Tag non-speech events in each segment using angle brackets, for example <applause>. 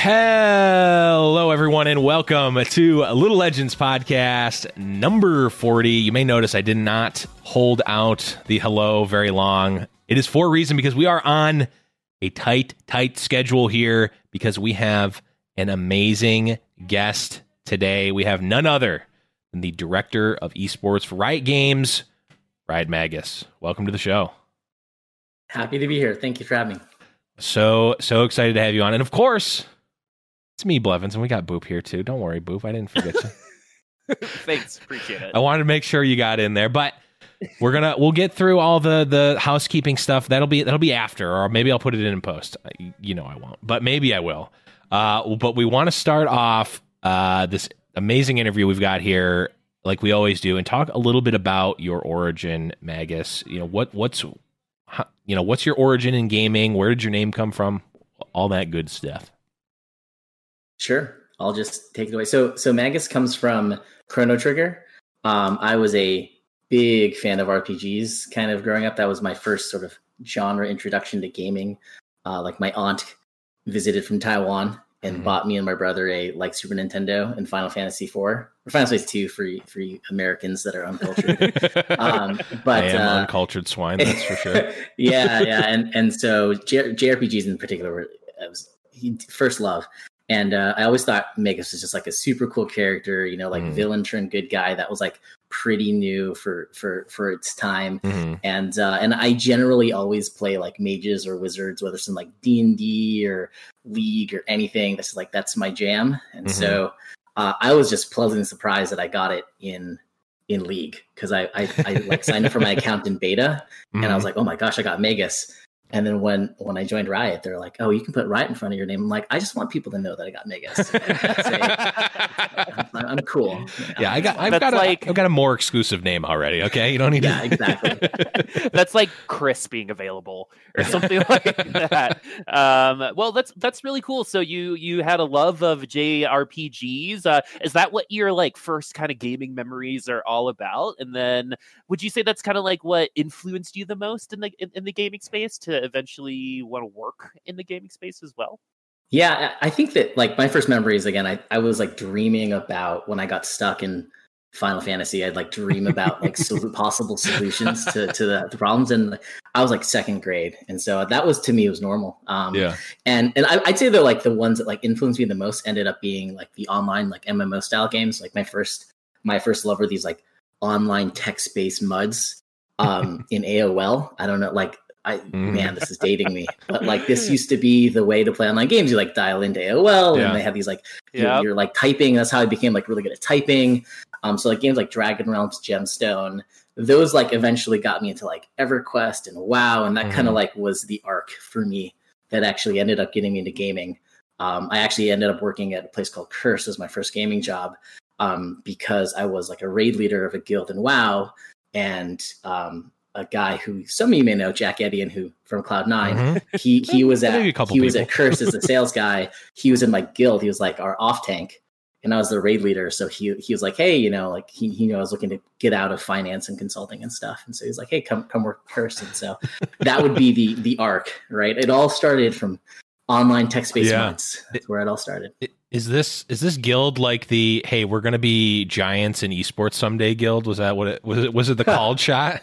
Hello, everyone, and welcome to Little Legends Podcast number 40. You may notice I did not hold out the hello very long. It is for a reason because we are on a tight, tight schedule here because we have an amazing guest today. We have none other than the director of esports for Riot Games, Riot Magus. Welcome to the show. Happy to be here. Thank you for having me. So, so excited to have you on. And of course, it's me, Blevins, and we got Boop here too. Don't worry, Boop. I didn't forget you. <laughs> Thanks, appreciate it. I wanted to make sure you got in there, but we're gonna we'll get through all the the housekeeping stuff. That'll be that'll be after, or maybe I'll put it in post. You know I won't, but maybe I will. Uh, but we want to start off uh, this amazing interview we've got here, like we always do, and talk a little bit about your origin, Magus. You know what what's you know what's your origin in gaming? Where did your name come from? All that good stuff. Sure. I'll just take it away. So so Magus comes from Chrono Trigger. Um, I was a big fan of RPGs kind of growing up. That was my first sort of genre introduction to gaming. Uh, like my aunt visited from Taiwan and mm-hmm. bought me and my brother a like Super Nintendo and Final Fantasy IV or Final Fantasy II for for Americans that are uncultured. <laughs> um, but I am uh, uncultured swine, that's for sure. <laughs> yeah, yeah, and and so J- JRPGs in particular were was first love. And uh, I always thought Magus was just like a super cool character, you know, like mm. villain turned good guy that was like pretty new for for for its time. Mm-hmm. And uh, and I generally always play like mages or wizards, whether it's in like D and D or League or anything. That's like that's my jam. And mm-hmm. so uh, I was just pleasantly surprised that I got it in in League because I, I I like signed up for my <laughs> account in beta, mm-hmm. and I was mm-hmm. like, oh my gosh, I got Magus. And then when when I joined Riot, they're like, "Oh, you can put Riot in front of your name." I'm like, "I just want people to know that I got Magus. <laughs> I'm, I'm, cool." You know? Yeah, I got. I've That's got. Like, a, I've got a more exclusive name already. Okay, you don't need. Yeah, to... exactly. <laughs> that's like Chris being available or something like that. Um, well, that's that's really cool. So you you had a love of JRPGs. Uh, is that what your like first kind of gaming memories are all about? And then would you say that's kind of like what influenced you the most in the in, in the gaming space to eventually want to work in the gaming space as well? Yeah, I think that like my first memories again, I, I was like dreaming about when I got stuck in Final Fantasy. I'd like dream about like so <laughs> possible solutions to to the, the, problems, and I was like second grade, and so that was to me it was normal. Um, yeah, and and I, would say that like the ones that like influenced me the most ended up being like the online like MMO style games. Like my first my first love were these like online text based muds um, <laughs> in AOL. I don't know, like I mm. man, this is dating me. But like this used to be the way to play online games. You like dial into AOL yeah. and they have these like you're, you're, like typing. That's how I became like really good at typing. Um, so like games like Dragon Realms, Gemstone, those like eventually got me into like EverQuest and WoW, and that mm. kind of like was the arc for me that actually ended up getting me into gaming. Um, I actually ended up working at a place called Curse as my first gaming job um, because I was like a raid leader of a guild in WoW, and um, a guy who some of you may know, Jack Etienne, who from Cloud 9 mm-hmm. He he was at he people. was at Curse as a <laughs> sales guy. He was in my guild. He was like our off tank, and I was the raid leader. So he he was like, hey, you know, like he he knew I was looking to get out of finance and consulting and stuff, and so he's like, hey, come come work Curse. And so that would be the the arc, right? It all started from online text based yeah. Months. That's where it all started. Is this is this guild like the hey we're gonna be giants in esports someday guild? Was that what it was? It was it the <laughs> called shot?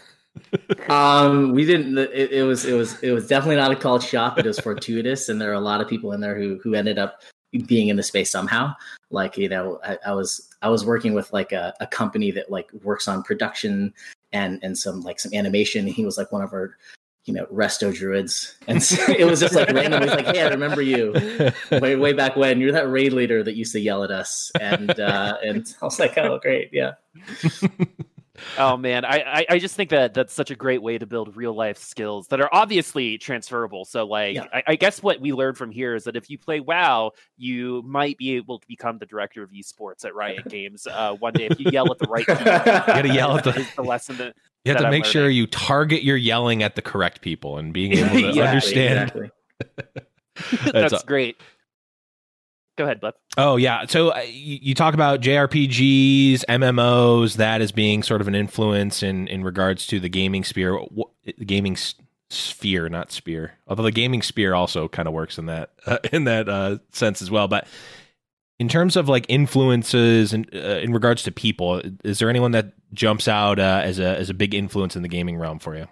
Um, we didn't. It, it, was it was it was definitely not a called shot. It was fortuitous, and there are a lot of people in there who who ended up being in the space somehow. Like you know, I, I was I was working with like a, a company that like works on production and and some like some animation. He was like one of our you know resto druids and so <laughs> it was just like randomly like hey i remember you way way back when you're that raid leader that used to yell at us and uh and i was like oh great yeah <laughs> oh man, I, I just think that that's such a great way to build real life skills that are obviously transferable. So like, yeah. I, I, guess what we learned from here is that if you play WoW, you might be able to become the director of esports at Riot <laughs> Games uh, one day if you yell at the right. <laughs> you gotta yell at the, the lesson that <laughs> you have to make sure you target your yelling at the correct people and being able to yeah, understand. Exactly. that's, that's great go ahead, Bud. Oh yeah, so uh, you, you, talk about JRPGs, MMOs, that as being sort of an influence in in regards to the gaming sphere, what, the gaming sphere, not spear. Although the gaming sphere also kind of works in that <laughs> uh, in that uh, sense as well. But in terms of like influences and in, uh, in regards to people, is there anyone that jumps out uh, as a as a big influence in the gaming realm for you?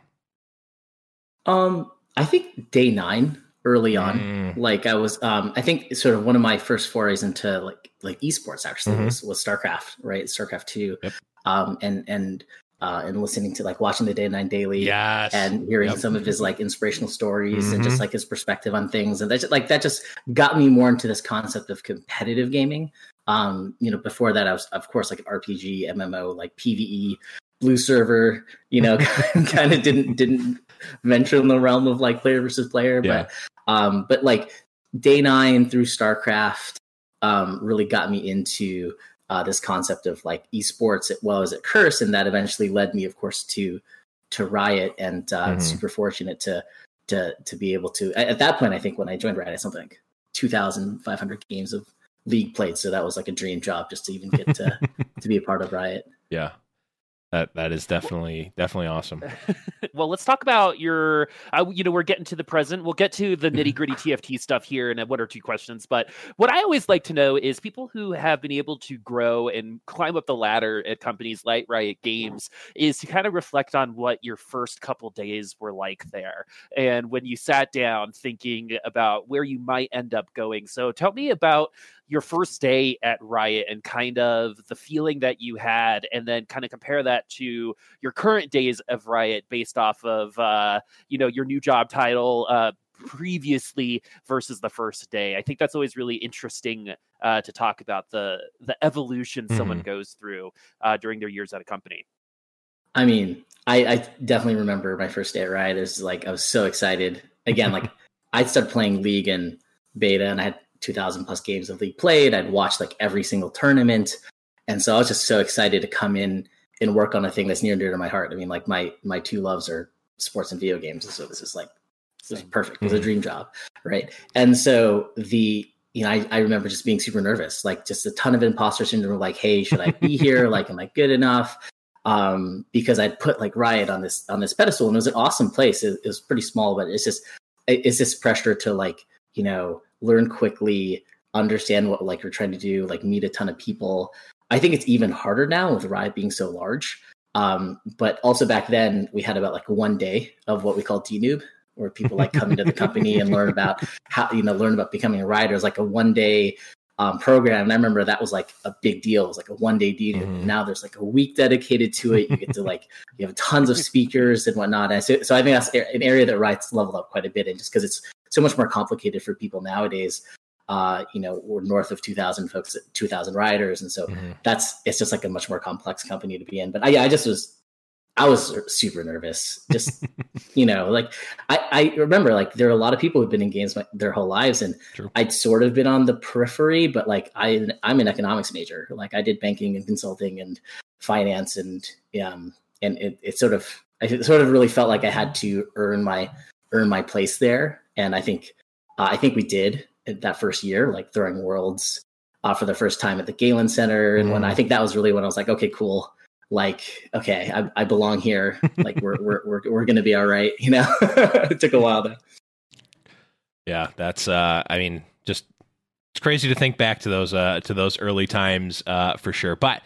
Um, I think Day Nine early on. Mm. Like I was, um, I think sort of one of my first forays into like like esports actually mm-hmm. was, was StarCraft, right? StarCraft two, yep. um, and and uh, and listening to like watching the Day Nine Daily, yes. and hearing yep. some of his like inspirational stories mm-hmm. and just mm-hmm. like his perspective on things, and that just, like that just got me more into this concept of competitive gaming. Um, you know, before that, I was of course like RPG, MMO, like PVE, blue server. You know, <laughs> <laughs> kind of didn't didn't venture in the realm of like player versus player, yeah. but um, but like day nine through StarCraft um, really got me into uh, this concept of like esports as well as at Curse, and that eventually led me, of course, to to Riot, and uh, mm-hmm. super fortunate to to to be able to. At, that point, I think when I joined Riot, something like two thousand five hundred games of league played, so that was like a dream job just to even get to <laughs> to be a part of Riot. Yeah, that that is definitely definitely awesome. <laughs> well, let's talk about your. Uh, you know, we're getting to the present. We'll get to the <laughs> nitty gritty TFT stuff here in one or two questions. But what I always like to know is people who have been able to grow and climb up the ladder at companies like Riot Games is to kind of reflect on what your first couple days were like there, and when you sat down thinking about where you might end up going. So tell me about your first day at Riot and kind of the feeling that you had, and then kind of compare that to your current days of Riot based off of uh, you know your new job title. Uh, previously versus the first day. I think that's always really interesting uh, to talk about the the evolution mm-hmm. someone goes through uh, during their years at a company. I mean, I, I, definitely remember my first day at Riot. It was like I was so excited. Again, like <laughs> I started playing League and beta, and I had 2000 plus games of league played. I'd watched like every single tournament. And so I was just so excited to come in and work on a thing that's near and dear to my heart. I mean, like my my two loves are sports and video games. So this is like this is perfect. It was a dream job. Right. And so the you know, I, I remember just being super nervous, like just a ton of imposter syndrome, like, hey, should I be here? <laughs> like, am I good enough? Um, because I'd put like Riot on this on this pedestal and it was an awesome place. It, it was pretty small, but it's just it's this pressure to like, you know, learn quickly, understand what like you're trying to do, like meet a ton of people. I think it's even harder now with Riot being so large. Um, but also back then we had about like one day of what we call DNoob, where people like come into the company and learn about <laughs> how you know learn about becoming a Rioter. It's like a one day um, program. And I remember that was like a big deal. It was like a one day deal. Mm-hmm. Now there's like a week dedicated to it. You get to like, <laughs> you have tons of speakers and whatnot. And so, so I think that's an area that Riot's leveled up quite a bit. And just because it's so much more complicated for people nowadays, uh, you know, we're north of 2000 folks, 2000 Rioters. And so mm-hmm. that's, it's just like a much more complex company to be in. But I, yeah, I just was I was super nervous. Just you know, like I, I remember like there are a lot of people who've been in games my, their whole lives, and True. I'd sort of been on the periphery, but like I I'm an economics major. Like I did banking and consulting and finance, and um and it, it sort of I sort of really felt like I had to earn my earn my place there, and I think uh, I think we did that first year, like throwing worlds uh, for the first time at the Galen Center, and mm. when I think that was really when I was like, okay, cool like okay i, I belong here. <laughs> Like we're, we're we're we're gonna be all right <laughs> you know? It took a while though. Yeah that's uh i mean just it's crazy to think back to those uh to those early times uh for sure. But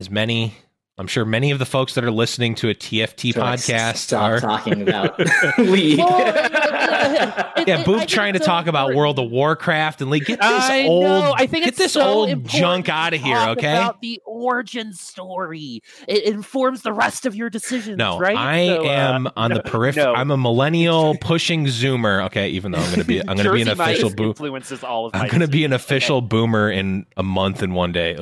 as many I'm sure many of the folks that are listening to a TFT so podcast stop are talking about <laughs> League. Well, <laughs> yeah, Boop trying to talk about World of Warcraft and League. Get this I old, know. I think get this so old junk out of here, okay? About the origin story, it informs the rest of your decisions. No, right? I so, uh, am on no, the periphery. No. I'm a millennial pushing Zoomer. Okay, even though I'm going to be, I'm going to be an official boomer. Influences all of. I'm going to be an official okay. boomer in a month and one day.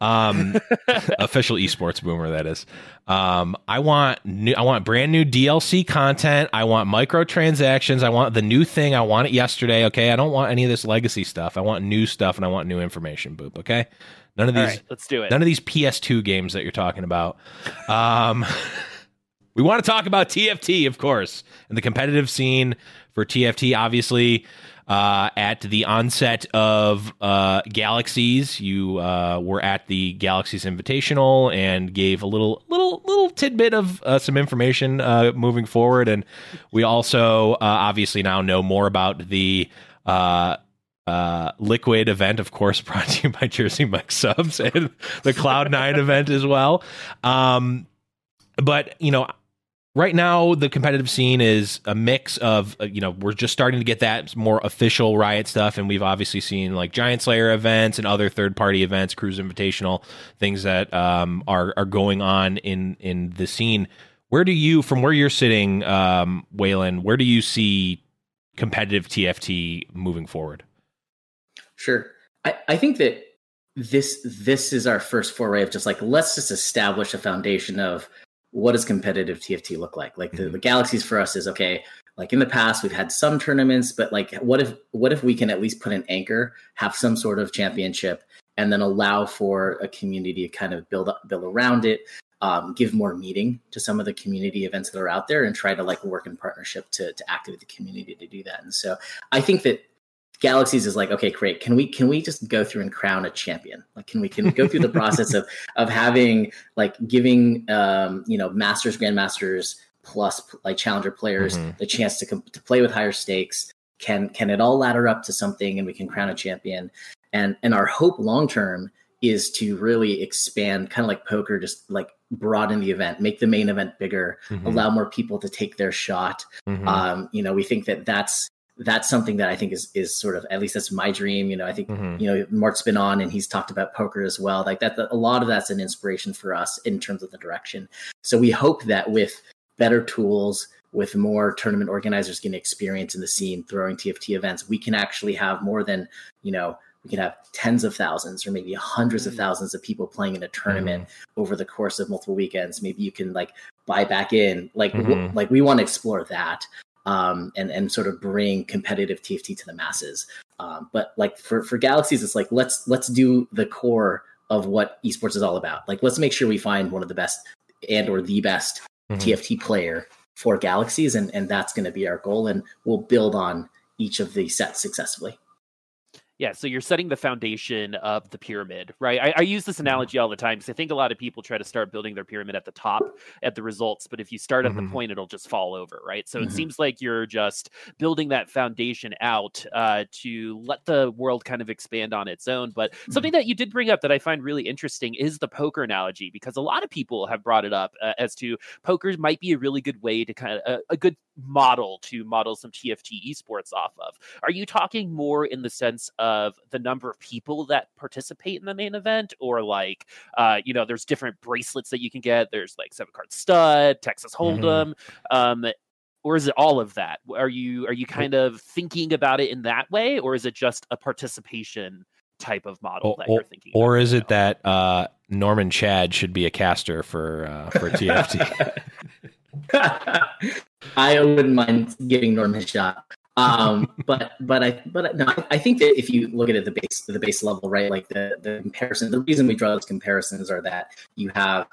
Um, <laughs> official esports sports boomer that is. Um, I want new, I want brand new DLC content. I want microtransactions. I want the new thing. I want it yesterday. Okay, I don't want any of this legacy stuff. I want new stuff and I want new information. Boop. Okay, none of these. Right, let's do it. None of these PS2 games that you're talking about. Um, <laughs> we want to talk about TFT, of course, and the competitive scene for TFT. Obviously, uh, at the onset of uh, Galaxies. You uh, were at the Galaxies Invitational and gave a little little little tidbit of uh, some information uh, moving forward. And we also uh, obviously now know more about the. Liquid event, of course, <laughs> brought to you by Jersey Mike Subs and the Cloud Nine event as well. Um, but you know, right now the competitive scene is a mix of uh, you know we're just starting to get that more official riot stuff and we've obviously seen like giant slayer events and other third party events cruise invitational things that um, are are going on in in the scene. Where do you from where you're sitting um Whalen where do you see competitive TFT moving forward? Sure. I, I think that this this is our first foray of just like let's just establish a foundation of what does competitive TFT look like? Like the, mm-hmm. the galaxies for us is okay. Like in the past, we've had some tournaments, but like what if what if we can at least put an anchor, have some sort of championship, and then allow for a community to kind of build up, build around it, um, give more meeting to some of the community events that are out there, and try to like work in partnership to to activate the community to do that. And so I think that Galaxies is like, okay, great. Can we can we just go through and crown a champion? Like, can we can we go through the process of <laughs> of having like giving um, you know masters, grandmasters plus like challenger players mm-hmm. the chance to to play with higher stakes? Can can it all ladder up to something and we can crown a champion? And and our hope long term is to really expand, kind of like poker, just like broaden the event, make the main event bigger, mm-hmm. allow more people to take their shot. Mm-hmm. Um, you know, we think that that's that's something that I think is is sort of at least that's my dream. You know, I think mm-hmm. you know Mark's been on and he's talked about poker as well. Like that, a lot of that's an inspiration for us in terms of the direction. So we hope that with better tools, with more tournament organizers getting experience in the scene, throwing TFT events, we can actually have more than you know. We can have tens of thousands or maybe hundreds of mm. thousands of people playing in a tournament mm-hmm. over the course of multiple weekends. Maybe you can like buy back in. Like, mm-hmm. w- like we want to explore that um, and and sort of bring competitive TFT to the masses. Um, but like for for Galaxies, it's like let's let's do the core of what esports is all about. Like let's make sure we find one of the best and or the best mm-hmm. TFT player for Galaxies, and and that's going to be our goal, and we'll build on each of the sets successfully. Yeah, so you're setting the foundation of the pyramid, right? I, I use this analogy all the time because I think a lot of people try to start building their pyramid at the top at the results, but if you start at Mhm. the point, it'll just fall over, right? So Mhm. it seems like you're just building that foundation out uh, to let the world kind of expand on its own. But something that you did bring up that I find really interesting is the poker analogy because a lot of people have brought it up uh, as to poker might be a really good way to kind of a, a good model to model some TFT esports off of. Are you talking more in the sense of the number of people that participate in the main event, or like, uh, you know, there's different bracelets that you can get? There's like seven card stud, Texas Hold'em, um, or is it all of that? Are you are you kind of thinking about it in that way, or is it just a participation type of model Or, that or, you're thinking? or about is right it that uh, Norman Chad should be a caster for uh, for TFT? <laughs> I wouldn't mind giving Norm his shot. Um, <laughs> but but I but no, I- think that if you look at it at the base the base level, right? Like the the comparison, the reason we draw those comparisons are that you have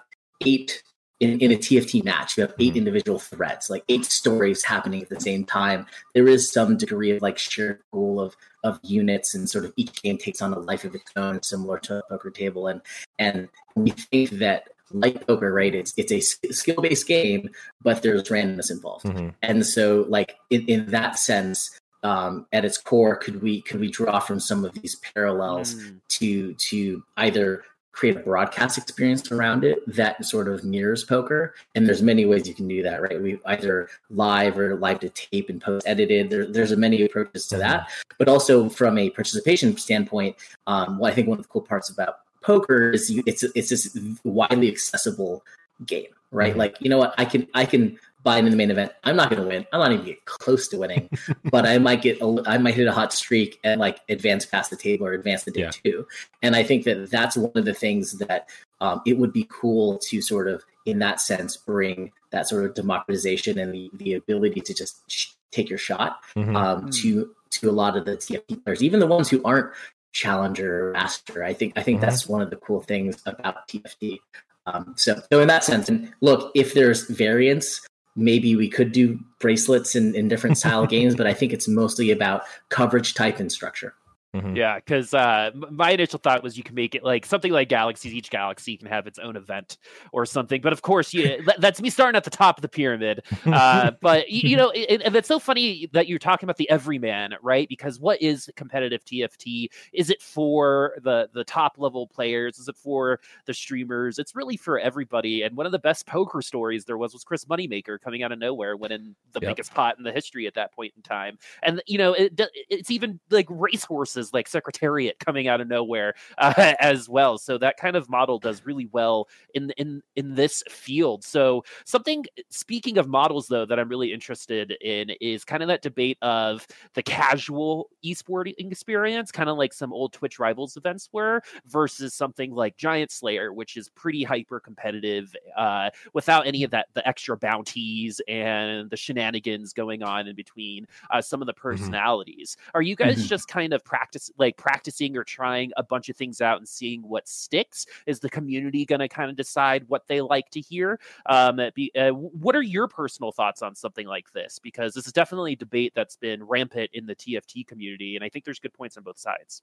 eight in, in a TFT match, you have 8 Mhm. individual threads, like eight stories happening at the same time. There is some degree of like shared pool of of units, and sort of each game takes on a life of its own, similar to a poker table. And and we think that like poker, right? It's it's a skill based game, but there's randomness involved Mhm. and so like in, in that sense um, at its core could we could we draw from some of these parallels Mm. to to either create a broadcast experience around it that sort of mirrors poker and there's many ways you can do that right we either live or live to tape and post edited there, there's many approaches to that but also from a participation standpoint um, well, i think one of the cool parts about poker is it's it's this widely accessible game right Mhm. like you know what i can i can buy in the main event i'm not going to win i'm not even get close to winning <laughs> but i might get a, i might hit a hot streak and like advance past the table or advance the day Yeah. two and i think that that's one of the things that um, it would be cool to sort of in that sense bring that sort of democratization and the, the ability to just sh- take your shot Mhm. um, Mm. to to a lot of the TFT players, even the ones who aren't challenger master. I think I think Mhm. that's one of the cool things about TFT. Um, so so in that sense, and look, if there's variance, maybe we could do bracelets in, in different style games, <laughs> but I think it's mostly about coverage type and structure. Mhm. Yeah, because uh, my initial thought was you can make it like something like galaxies. Each galaxy can have its own event or something. But of course, yeah, that's me starting at the top of the pyramid. Uh, <laughs> but you know, it, and it's so funny that you're talking about the everyman, right? Because what is competitive TFT? Is it for the the top level players? Is it for the streamers? It's really for everybody. And one of the best poker stories there was was Chris Moneymaker coming out of nowhere, winning the Yep. biggest pot in the history at that point in time. And you know, it, it's even like racehorses like Secretariat coming out of nowhere uh, <laughs> as well. So that kind of model does really well in in in this field. So something speaking of models though that I'm really interested in is kind of that debate of the casual esporting experience, kind of like some old Twitch rivals events were, versus something like Giant Slayer, which is pretty hyper competitive uh, without any of that the extra bounties and the shenanigans going on in between uh, some of the personalities. Are you guys Mhm. just kind of practice like practicing or trying a bunch of things out and seeing what sticks? Is the community going to kind of decide what they like to hear? Um, be, uh, what are your personal thoughts on something like this? Because this is definitely a debate that's been rampant in the TFT community, and I think there's good points on both sides.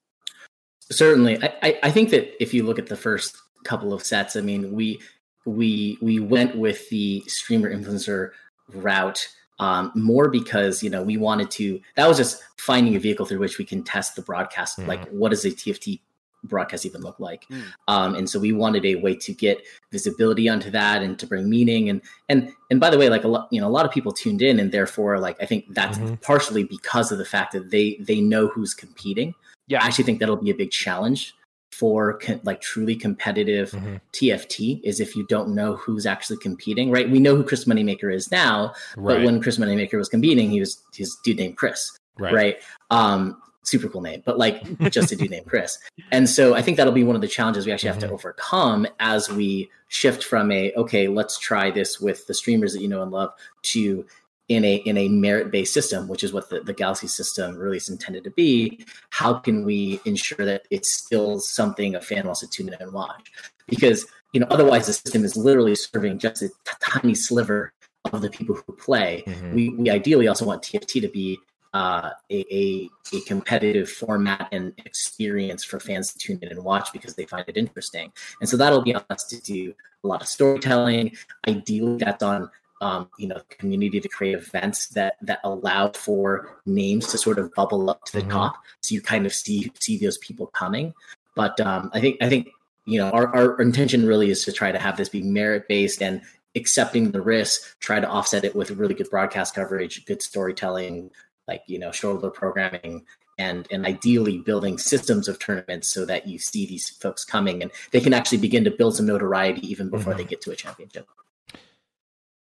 Certainly, I, I, I think that if you look at the first couple of sets, I mean, we we we went with the streamer influencer route um, more because you know we wanted to. That was just finding a vehicle through which we can test the broadcast. Like, what does a TFT broadcast even look like? Mm. Um, and so we wanted a way to get visibility onto that and to bring meaning. And and and by the way, like a lot, you know, a lot of people tuned in, and therefore, like I think that's Mhm. partially because of the fact that they they know who's competing. Yeah. I actually think that'll be a big challenge for co- like truly competitive Mhm. TFT is if you don't know who's actually competing, right? We know who Chris Moneymaker is now, but when Chris Moneymaker was competing, he was his dude named Chris, right. right? Um, super cool name, but like just a dude named Chris. <laughs> And so I think that'll be one of the challenges we actually have Mhm. to overcome as we shift from a okay, let's try this with the streamers that you know and love to in a in a merit based system, which is what the, the Galaxy system really is intended to be. How can we ensure that it's still something a fan wants to tune in and watch? Because you know, otherwise the system is literally serving just a t- tiny sliver of the people who play. Mhm. We we ideally also want TFT to be uh, a, a, a competitive format and experience for fans to tune in and watch because they find it interesting. And so that'll be on us to do a lot of storytelling. Ideally, that's on um, you know community to create events that that allow for names to sort of bubble up to the mm-hmm. top, so you kind of see see those people coming. But um, I think I think you know our, our intention really is to try to have this be merit based and accepting the risk, try to offset it with really good broadcast coverage, good storytelling, like you know shoulder programming and and ideally building systems of tournaments so that you see these folks coming and they can actually begin to build some notoriety even before mm-hmm. they get to a championship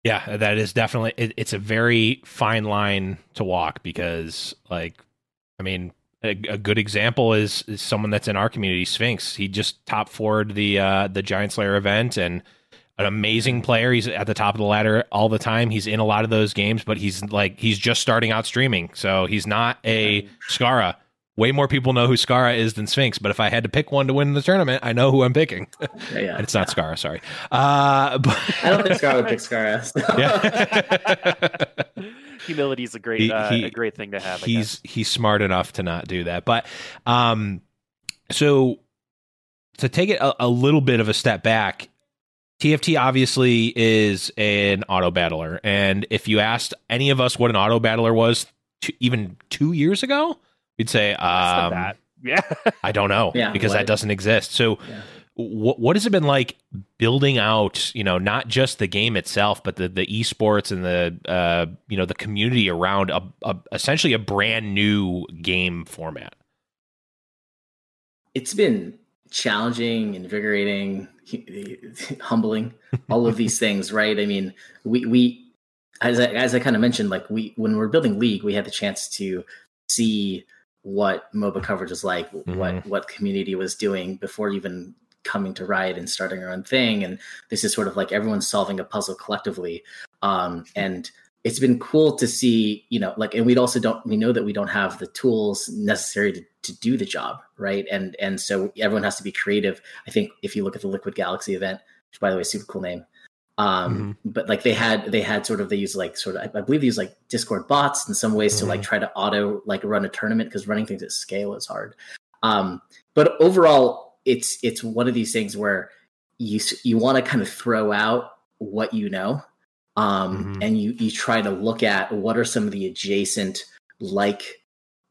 yeah that is definitely it, it's a very fine line to walk because like i mean a, a good example is, is someone that's in our community sphinx he just top forward the uh the giant slayer event and an amazing player. He's at the top of the ladder all the time. He's in a lot of those games, but he's like he's just starting out streaming, so he's not a Scarra. Way more people know who Scarra is than Sphinx, but if I had to pick one to win the tournament, I know who I'm picking. <laughs> Yeah, it's not. Scarra, sorry. Uh, <laughs> but I don't think Scarra would pick Scarra. So. Yeah. <laughs> Humility is a great, he, uh, he, a great thing to have. he's he's smart enough to not do that, but um, so to take it a, a little bit of a step back, TFT obviously is an auto battler, and if you asked any of us what an auto battler was, even two years ago, we'd say, um, <laughs> "Yeah, I don't know," yeah, because that doesn't exist. So, yeah. what what has it been like building out? You know, not just the game itself, but the the esports and the uh, you know the community around a, a essentially a brand new game format. It's been challenging, invigorating, <laughs> humbling, all of these <laughs> things, right? I mean, we we as I, as I kind of mentioned, like we when we're building League, we had the chance to see what MOBA coverage was like, mm-hmm. what what community was doing before even coming to Riot and starting our own thing. And this is sort of like everyone's solving a puzzle collectively. Um, and it's been cool to see, you know, like, and we also don't, we know that we don't have the tools necessary to, to do the job, right? And and so everyone has to be creative. I think if you look at the Liquid Galaxy event, which by the way, super cool name. Um, mm-hmm. but like they had they had sort of they use like sort of I, I believe they use like Discord bots in some ways mm-hmm. to like mm-hmm. try to auto like run a tournament because running things at scale is hard. Um, but overall, it's it's one of these things where you you want to kind of throw out what you know um, mm-hmm. and you you try to look at what are some of the adjacent like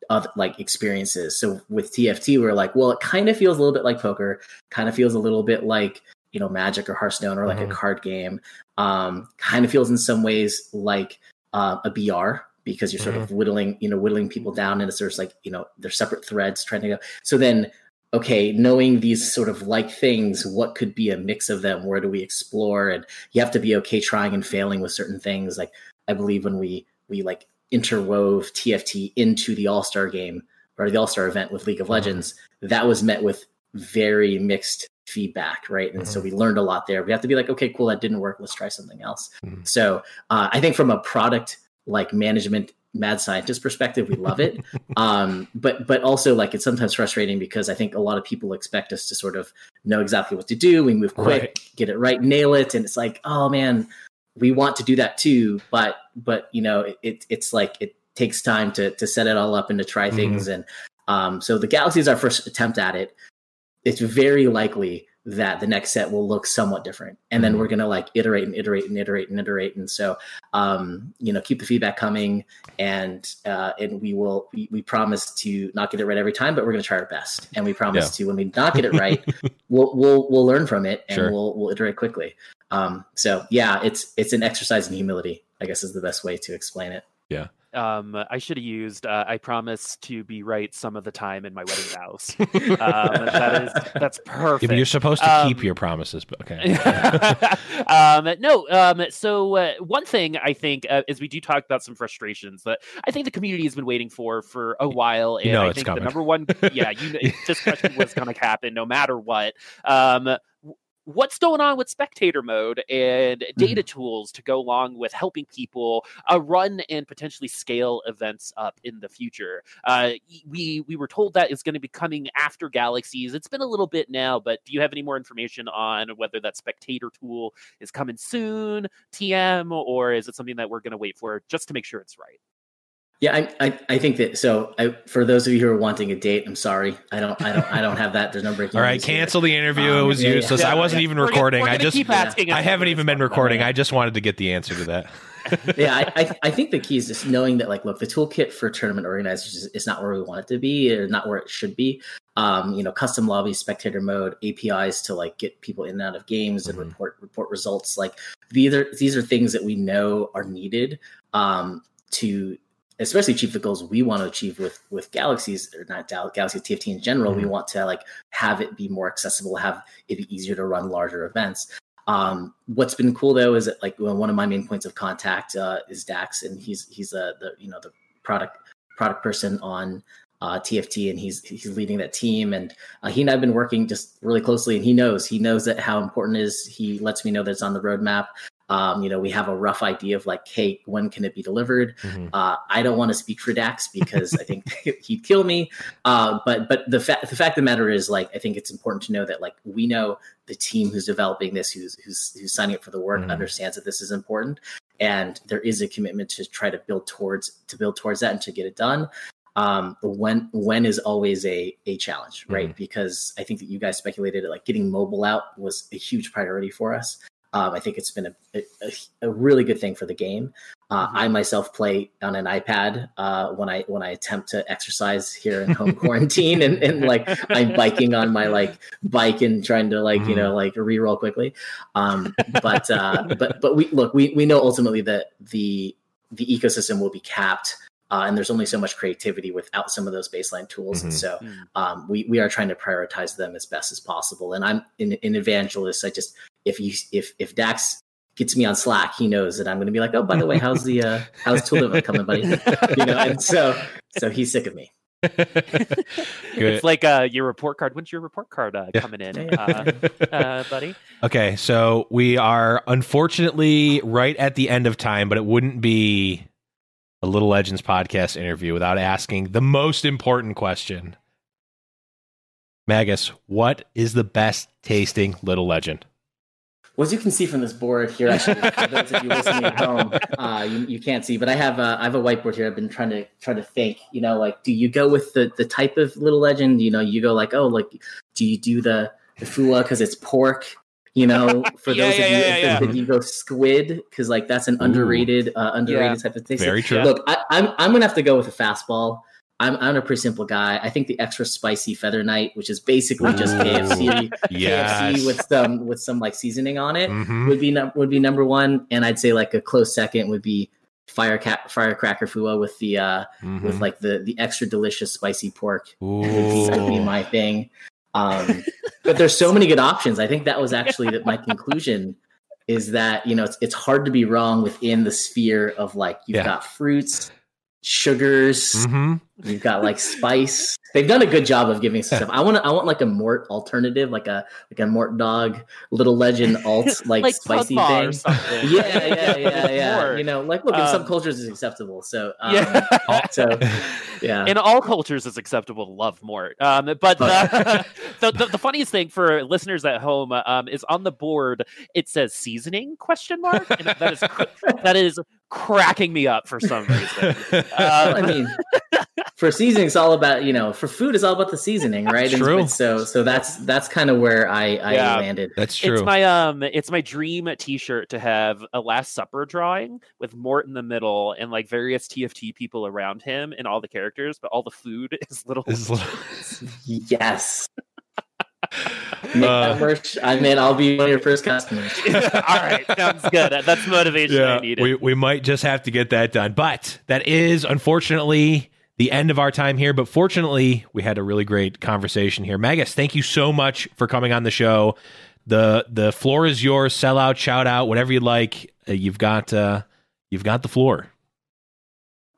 other like experiences. So with TFT, we're like, well, it kind of feels a little bit like poker, kind of feels a little bit like you know Magic or Hearthstone or like mm-hmm. a card game. Um, kind of feels in some ways like uh, a BR because you're sort mm-hmm. of whittling you know whittling people down into sort of like you know they're separate threads trying to go. So then okay, knowing these sort of like things, what could be a mix of them? Where do we explore? And you have to be okay trying and failing with certain things. Like I believe when we we like interwove TFT into the All Star game or the All Star event with League of mm-hmm. Legends, mm-hmm. that was met with very mixed feedback, right? And mm-hmm. so we learned a lot there. We have to be like, okay, cool, that didn't work. Let's try something else. Mm-hmm. So uh, I think from a product like management mad scientist perspective, we love it. <laughs> um, but but also like it's sometimes frustrating because I think a lot of people expect us to sort of know exactly what to do. We move quick, right. get it right, nail it, and it's like, oh man, we want to do that too. But but you know, it, it's like it takes time to to set it all up and to try mm-hmm. things. And um, so the Galaxy is our first attempt at it. It's very likely that the next set will look somewhat different and then mm-hmm. we're going to like iterate and iterate and iterate and iterate and so um you know keep the feedback coming and uh and we will we, we promise to not get it right every time but we're going to try our best and we promise yeah. to when we not get it right <laughs> we'll we'll we'll learn from it and sure. we'll we'll iterate quickly um so yeah it's it's an exercise in humility i guess is the best way to explain it yeah um, I should have used. Uh, I promise to be right some of the time in my wedding vows. um, that is <laughs> that's perfect. Yeah, you're supposed to um, keep your promises, but okay. <laughs> um, no. Um, so uh, one thing I think uh, is we do talk about some frustrations that I think the community has been waiting for for a while, and you know I think coming. the number one, yeah, you, <laughs> this question was going to happen no matter what. What's going on with spectator mode and data mm-hmm. tools to go along with helping people uh, run and potentially scale events up in the future. Uh, we we were told that is going to be coming after Galaxies. It's been a little bit now, but do you have any more information on whether that spectator tool is coming soon, TM, or is it something that we're going to wait for just to make sure it's right? Yeah, I, I, I think that so. I, for those of you who are wanting a date, I'm sorry, I don't I don't I don't have that. There's no breaking. <laughs> All right, news here. cancel the interview. Um, it was yeah, yeah. useless. I wasn't even We're gonna- recording. we're I gonna just keep asking I haven't even been recording. I just wanted to get the answer to that. <laughs> yeah, I, I, I think the key is just knowing that, like, look, the toolkit for tournament organizers is, is not where we want it to be, or not where it should be. Um, you know, custom lobby, spectator mode, APIs to like get people in and out of games and Mhm. report report results. Like these are these are things that we know are needed um, to especially achieve the goals we want to achieve with with galaxies or not Gal- galaxy TFT in general. We Mhm. want to like have it be more accessible, have it be easier to run larger events. Um, what's been cool though is that like one of my main points of contact uh, is Dax, and he's he's uh, the you know the product product person on uh, TFT, and he's he's leading that team. And uh, he and I've been working just really closely, and he knows he knows that how important it is. He lets me know that it's on the roadmap. Um, you know, we have a rough idea of like, hey, when can it be delivered? Mhm. Uh, I don't want to speak for Dax because I think <laughs> he'd kill me. Uh, but but the fact the fact of the matter is, like, I think it's important to know that like we know the team who's developing this, who's who's who's signing up for the work, Mhm. understands that this is important, and there is a commitment to try to build towards to build towards that and to get it done. Um, when when is always a a challenge, right? Because I think that you guys speculated that like getting mobile out was a huge priority for us. Um, I think it's been a, a, a really good thing for the game. Uh, I myself play on an iPad uh, when I when I attempt to exercise here in home <laughs> quarantine, and, and like I'm biking on my like bike and trying to like you know like re-roll quickly. Um, but uh, but but we look we we know ultimately that the the ecosystem will be capped. Uh, and there's only so much creativity without some of those baseline tools, and Mhm. so Mm. um, we we are trying to prioritize them as best as possible. And I'm in an evangelist. I just if you if if Dax gets me on Slack, he knows that I'm going to be like, oh, by the way, how's the uh, how's <laughs> Tool coming, buddy? You know, and so so he's sick of me. <laughs> Good. It's like uh, your report card. When's your report card uh, Yeah. coming in, uh, uh, buddy? Okay, so we are unfortunately right at the end of time, but it wouldn't be a Little Legends podcast interview without asking the most important question. Magus, what is the best tasting Little Legend? Well, as you can see from this board here, actually, for those of you listening at home, uh, you, you can't see, but I have uh, I have a whiteboard here. I've been trying to try to think. You know, like, do you go with the the type of little legend? You know, you go like, oh, like, do you do the the Fuwa because it's pork? You know, <laughs> for Yeah, those yeah, of you, yeah, if- yeah. if you go squid because like that's an underrated uh, underrated type of thing. Very true. Look, I, I'm I'm gonna have to go with a fastball. I'm I'm a pretty simple guy. I think the extra spicy Featherknight, which is basically just Ooh. KFC, <laughs> Yes. KFC with some with some like seasoning on it Mhm. would be num- would be number one, and I'd say like a close second would be fire cat firecracker Fuwa with the uh Mhm. with like the the extra delicious spicy pork. That would be my thing. Um, but there's so many good options. I think that was actually that my conclusion is that you know it's it's hard to be wrong within the sphere of like you've Yeah. got fruits, sugars, Mhm. You've got like spice. They've done a good job of giving some stuff. I want. I want like a mort alternative, like a like a Mortdog, little legend alt, <laughs> like, like spicy thing. Yeah, yeah, yeah, <laughs> yeah. You know, like look, in some Um, cultures is acceptable. So um, yeah. <laughs> so yeah. in all cultures it's acceptable to love mort um, but the, the, the, the funniest thing for listeners at home um, is on the board it says seasoning question mark and that is that is cracking me up for some reason Well, I um, mean, for seasoning, it's all about you know. For food, it's all about the seasoning, right? And- True. and so so that's that's kind of where I I Yeah. landed. That's true. it's my um it's my dream t-shirt to have a last supper drawing with mort in the middle and like various tft people around him and all the characters but all the food <laughs> is little This is- <laughs> Yes. <laughs> Make Uh, that merch. I mean, I'll be one of your first customers. all right sounds good that's motivation i needed we, we might just have to get that done. But that is unfortunately the end of our time here. But fortunately, we had a really great conversation here. Magus, thank you so much for coming on the show. The the floor is yours. Sell out, shout out, whatever you'd like. Uh, you've got uh, you've got the floor.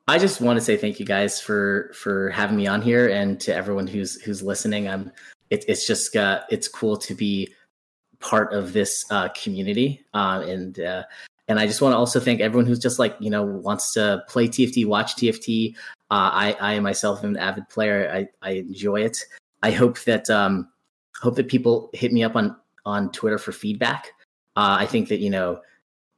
I just want to say thank you guys for for having me on here, and to everyone who's who's listening. I'm it, it's just uh, it's cool to be part of this uh, community, uh, and uh, and I just want to also thank everyone who's just like you know wants to play TFT, watch TFT. Uh, I I myself am an avid player. I I enjoy it. I hope that um hope that people hit me up on on Twitter for feedback. Uh, I think that you know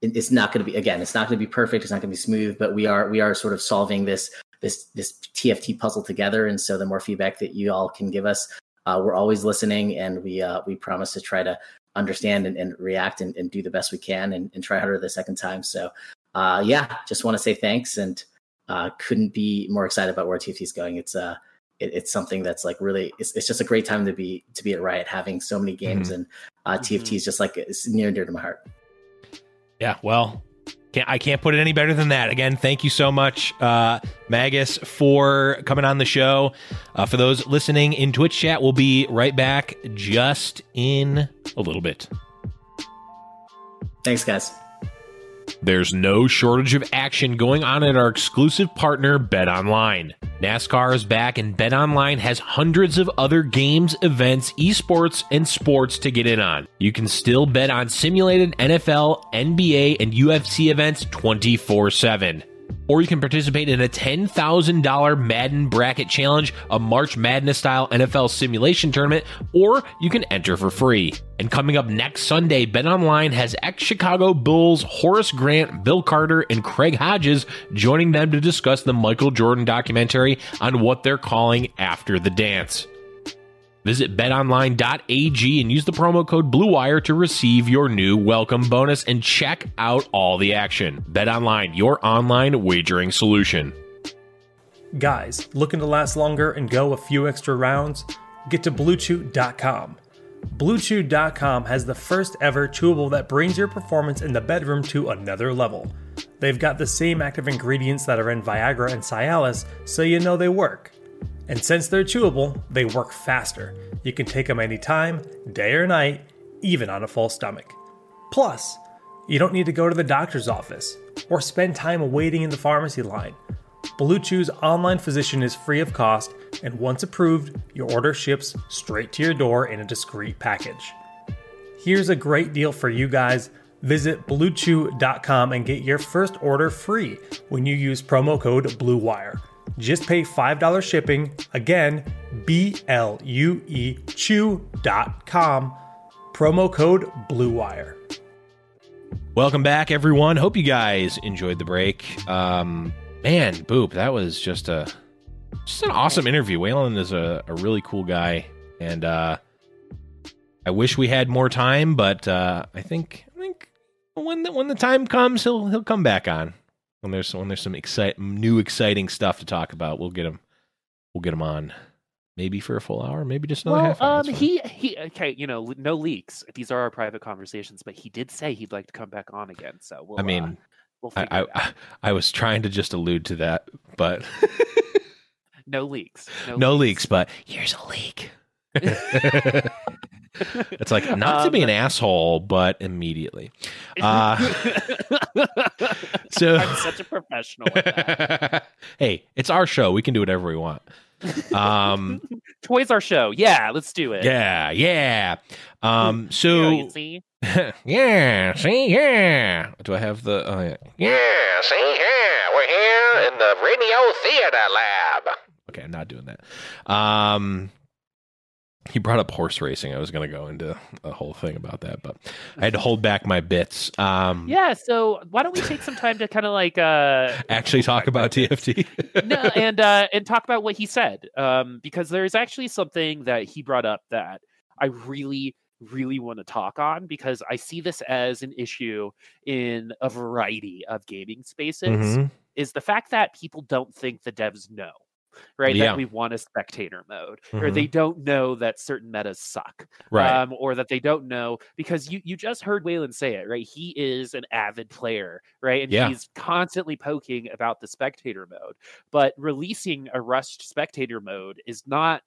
it- it's not going to be again it's not going to be perfect it's not going to be smooth but we are we are sort of solving this this this TFT puzzle together. And so the more feedback that you all can give us, uh, we're always listening, and we uh, we promise to try to understand and, and react and, and, do the best we can and, and, try harder the second time. So uh, yeah, just want to say thanks and uh, couldn't be more excited about where TFT is going. It's uh it, it's something that's like really it's, it's just a great time to be to be at Riot having so many games mm-hmm. and uh, TFT mm-hmm. is just like it's near and dear to my heart. Yeah, well, can't, I can't put it any better than that. Again, thank you so much, uh, Magus, for coming on the show. Uh, for those listening in Twitch chat, we'll be right back just in a little bit. Thanks, guys. There's no shortage of action going on at our exclusive partner, Bet Online. NASCAR is back, and Bet Online has hundreds of other games, events, esports, and sports to get in on. You can still bet on simulated NFL, NBA, and UFC events 24 7 or you can participate in a $10,000 Madden Bracket Challenge, a March Madness style NFL simulation tournament, or you can enter for free. And coming up next Sunday, BetOnline has ex Chicago Bulls Horace Grant, Bill Cartwright, and Craig Hodges joining them to discuss the Michael Jordan documentary on what they're calling After the Dance. Visit betonline.ag and use the promo code BLUEWIRE to receive your new welcome bonus and check out all the action. BetOnline, your online wagering solution. Guys, looking to last longer and go a few extra rounds? Get to BlueChew.com. BlueChew.com has the first ever chewable that brings your performance in the bedroom to another level. They've got the same active ingredients that are in Viagra and Cialis, so you know they work. And since they're chewable, they work faster. You can take them anytime, day or night, even on a full stomach. Plus, you don't need to go to the doctor's office or spend time waiting in the pharmacy line. Blue Chew's online physician is free of cost, and once approved, your order ships straight to your door in a discreet package. Here's a great deal for you guys. Visit bluechew.com and get your first order free when you use promo code BLUEWIRE. Just pay $5 shipping. Again, B L U E chew.com. Promo code Blue Wire. Welcome back, everyone. Hope you guys enjoyed the break. Um, man, Boop, that was just a just an awesome interview. Whalen is a, a really cool guy, and uh, I wish we had more time, but uh, I think I think when the, when the time comes, he'll he'll come back on when there's when there's some excite new exciting stuff to talk about, we'll get him we'll get him on. Maybe for a full hour, maybe just another well, half hour. Um, he he okay, you know, no leaks. These are our private conversations, but he did say he'd like to come back on again. So we'll, I mean, uh, we'll I, I, I was trying to just allude to that, but <laughs> no leaks. No, no leaks. leaks, but here's a leak. <laughs> <laughs> it's like not um, to be an um, asshole, but immediately. Uh, so I'm such a professional. <laughs> hey, it's our show. We can do whatever we want. Um, <laughs> Toys our show. Yeah, let's do it. Yeah, yeah. Um, <laughs> so yeah, see? yeah, see, yeah. Do I have the? Oh, yeah. Yeah, see, yeah. We're here in the Radio Theater Lab. Okay, I'm not doing that. Um, he brought up horse racing. I was going to go into a whole thing about that, but I had to hold back my bits. Um, yeah, so why don't we take some time to kind of like uh, actually talk about TFT? no, and uh, and talk about what he said, um, because there is actually something that he brought up that I really really want to talk on because I see this as an issue in a variety of gaming spaces. Mm-hmm. Is the fact that people don't think the devs know right? Yeah. That we want a spectator mode, mm-hmm. or they don't know that certain metas suck, right? Um, or that they don't know because you you just heard Whalen say it, right? He is an avid player, right? And yeah. he's constantly poking about the spectator mode, but releasing a rushed spectator mode is not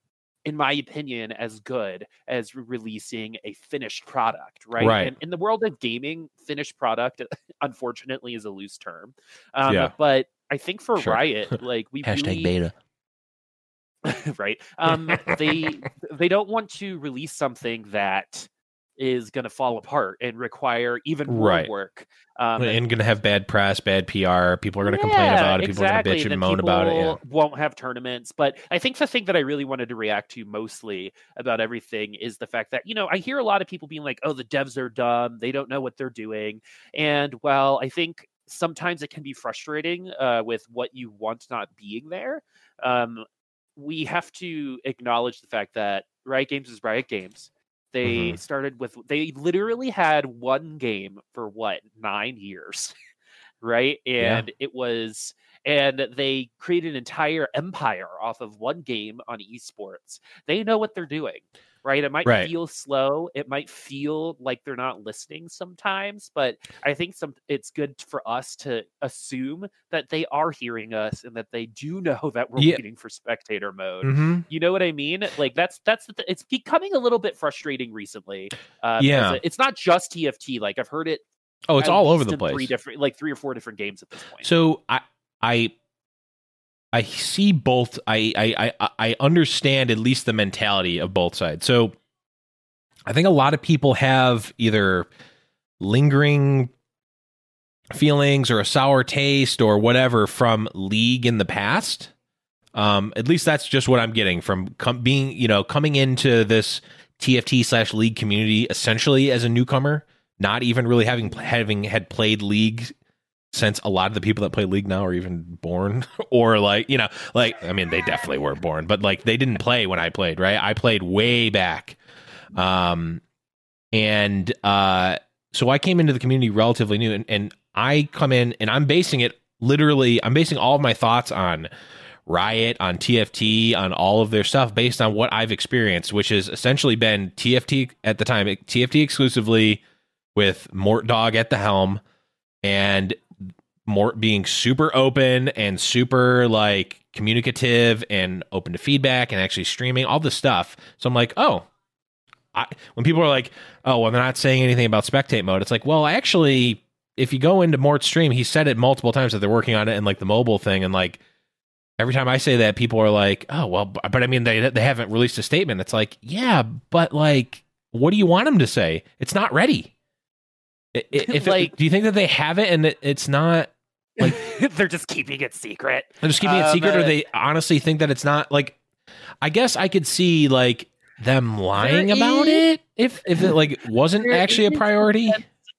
in my opinion, as good as releasing a finished product, right? right. And in the world of gaming, finished product, <laughs> unfortunately, is a loose term. Um, yeah. But I think for sure. Riot, <laughs> like we hashtag really, beta. <laughs> right? Um, they <laughs> they don't want to release something that is going to fall apart and require even more right. work. Um, and going to have bad press, bad PR. People are going to yeah, complain about it. People exactly. are going to bitch and, moan about it. Yeah. Won't have tournaments. But I think the thing that I really wanted to react to mostly about everything is the fact that you know I hear a lot of people being like, "Oh, the devs are dumb. They don't know what they're doing." And well, I think sometimes it can be frustrating uh, with what you want not being there. Um, we have to acknowledge the fact that Riot Games is Riot Games. They Mhm. started with they literally had one game for what nine years, <laughs> right? Yeah. And it was and they created an entire empire off of one game on esports. They know what they're doing, right? It might Right. feel slow. It might feel like they're not listening sometimes, but I think some it's good for us to assume that they are hearing us and that they do know <laughs> that we're Yeah. waiting for spectator mode. hmm You know what I mean? Like that's that's the th- it's becoming a little bit frustrating recently. Uh, Yeah. it- it's not just TFT. Like I've heard it. Oh, it's all over the place. Three different, like three or four different games at this point. So I I I see both. I I I I understand at least the mentality of both sides. So I think a lot of people have either lingering feelings or a sour taste or whatever from league in the past. Um, at least that's just what I'm getting from com- being, you know, coming into this TFT slash league community essentially as a newcomer, not even really having having had played league since a lot of the people that play league now are even born <laughs> or like you know like i mean they definitely were born but like they didn't play when i played right? I played way back. Um and uh so i came into the community relatively new and, and i come in and i'm basing it literally i'm basing all of my thoughts on riot on tft on all of their stuff based on what i've experienced which has essentially been tft at the time tft exclusively with Mortdog at the helm and Mort being super open and super like communicative and open to feedback and actually streaming all this stuff. So I'm like, oh, I, when people are like, oh, well, they're not saying anything about spectate mode. It's like, well, actually, if you go into Mort's stream, he said it multiple times that they're working on it and like the mobile thing. And like every time I say that, people are like, oh, well, but I mean, they they haven't released a statement. It's like, yeah, but like, what do you want them to say? It's not ready. If it- Like- do you think that they have it and it, it's not like <laughs> They're just keeping it secret. they're just keeping it Um, secret, or they honestly think that it's not like. I guess I could see like them lying about it if if it like wasn't actually a priority.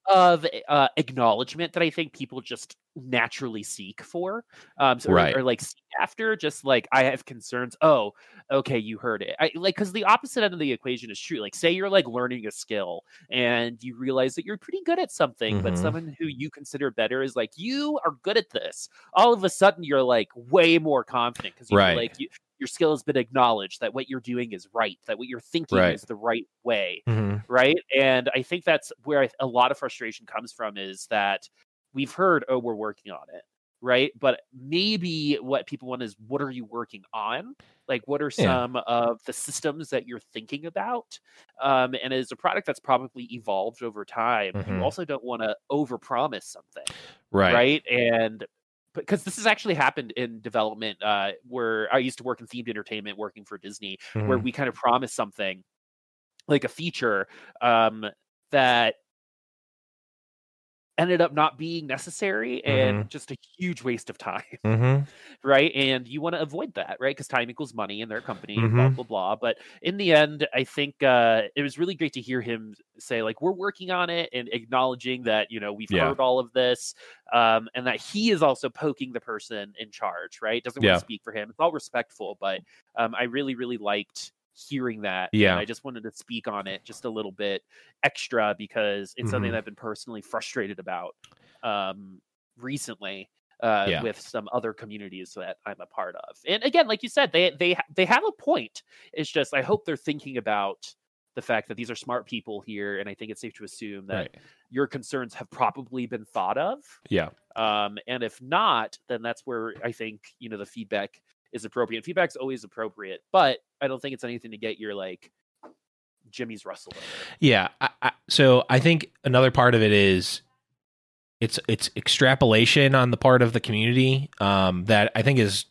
Of uh, acknowledgement that I think people just naturally seek for, um, so, or- Right. or, like seek after. Just like I have concerns. Oh, okay, you heard it. I, like because the opposite end of the equation is true. Like say you're like learning a skill and you realize that you're pretty good at something, but Mhm. someone who you consider better is like you are good at this. All of a sudden, you're like way more confident because you Right. like you, your skill has been acknowledged. That what you're doing is right. That what you're thinking Right. is the right way Mhm. right? And I think that's where I, a lot of frustration comes from is that we've heard, oh, we're working on it, right? But maybe what people want is, what are you working on? Like, what are Yeah. some of the systems that you're thinking about? Um, and as a product that's probably evolved over time, Mhm. you also don't want to overpromise something Right. right? And because this has actually happened in development, uh, where I used to work in themed entertainment, working for Disney, where Mhm. we kind of promised something like a feature um, that ended up not being necessary and just a huge waste of time <laughs> Mhm. right? And you want to avoid that right? Because time equals money in their company and blah blah blah. But in the end i think uh it was really great to hear him say like we're working on it and acknowledging that you know we've Yeah. heard all of this um and that he is also poking the person in charge right? Doesn't want Yeah. to speak for him. It's all respectful but um i really really liked hearing that and Yeah. i just wanted to speak on it just a little bit extra because it's something Mhm. that i've been personally frustrated about um recently uh, Yeah. with some other communities that I'm a part of. And again, like you said, they they they have a point. It's just I hope they're thinking about the fact that these are smart people here, and I think it's safe to assume that Right. your concerns have probably been thought of. Yeah. Um, and if not, then that's where I think you know the feedback is appropriate. Feedback's always appropriate, but I don't think it's anything to get your like Jimmy's Russell. Yeah. I, I, so I think another part of it is it's it's extrapolation on the part of the community um, that I think is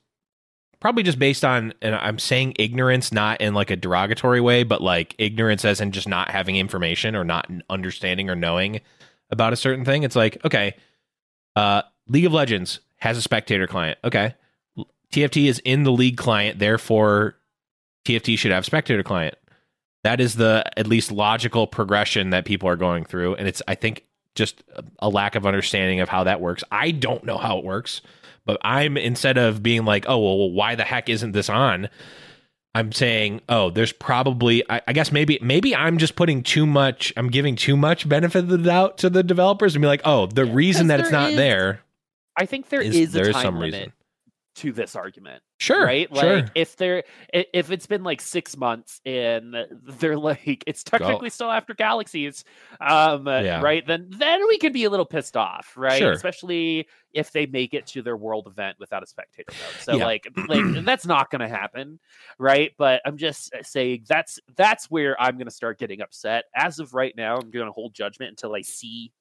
probably just based on and I'm saying ignorance not in like a derogatory way, but like ignorance as in just not having information or not understanding or knowing about a certain thing. It's like okay, uh, League of Legends has a spectator client. Okay, TFT is in the league client, therefore TFT should have spectator client that is the at least logical progression that people are going through and it's i think just a- lack of understanding of how that works. I don't know how it works, but I'm instead of being like, oh well, why the heck isn't this on? I'm saying, oh, there's probably, I, I guess maybe, maybe I'm just putting too much, I'm giving too much benefit of the doubt to the developers and be like, oh, the reason that it's not is- there I think there is, is, there a is time some limit reason. To this argument. Sure, right? sure. Like if they're if it's been like six months and they're like it's technically still after galaxies, um, Yeah. right? Then then we could be a little pissed off, right? Sure. Especially if they make it to their world event without a spectator mode. So Yeah. like <clears throat> like that's not going to happen, right? But I'm just saying that's that's where I'm going to start getting upset. As of right now, I'm going to hold judgment until I see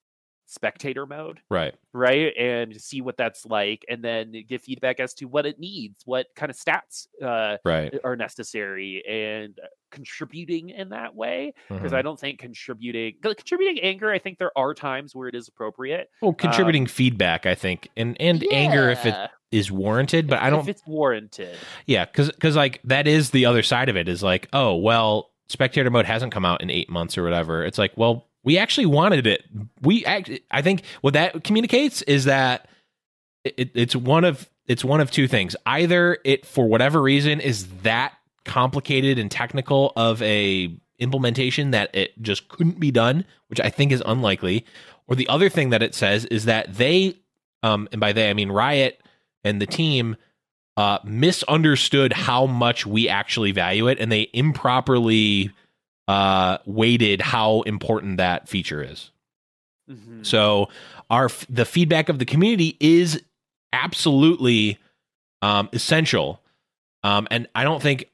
spectator mode Right. right and see what that's like and then give feedback as to what it needs what kind of stats uh, Right. are necessary and contributing in that way because Mhm. i don't think contributing contributing anger i think there are times where it is appropriate Well, contributing feedback, I think, and and anger if it is warranted, but I don't. if it's warranted Yeah, Cause, because like that is the other side of it is like, oh well, spectator mode hasn't come out in eight months or whatever. It's like, well, we actually wanted it. We act. I think what that communicates is that it, it's one of it's one of two things. Either it for whatever reason is that complicated and technical of a implementation that it just couldn't be done, which I think is unlikely. Or the other thing that it says is that they, um, and by they I mean Riot and the team uh, misunderstood how much we actually value it, and they improperly uh, weighted how important that feature is. Mhm. So, our the feedback of the community is absolutely um, essential, um, and I don't think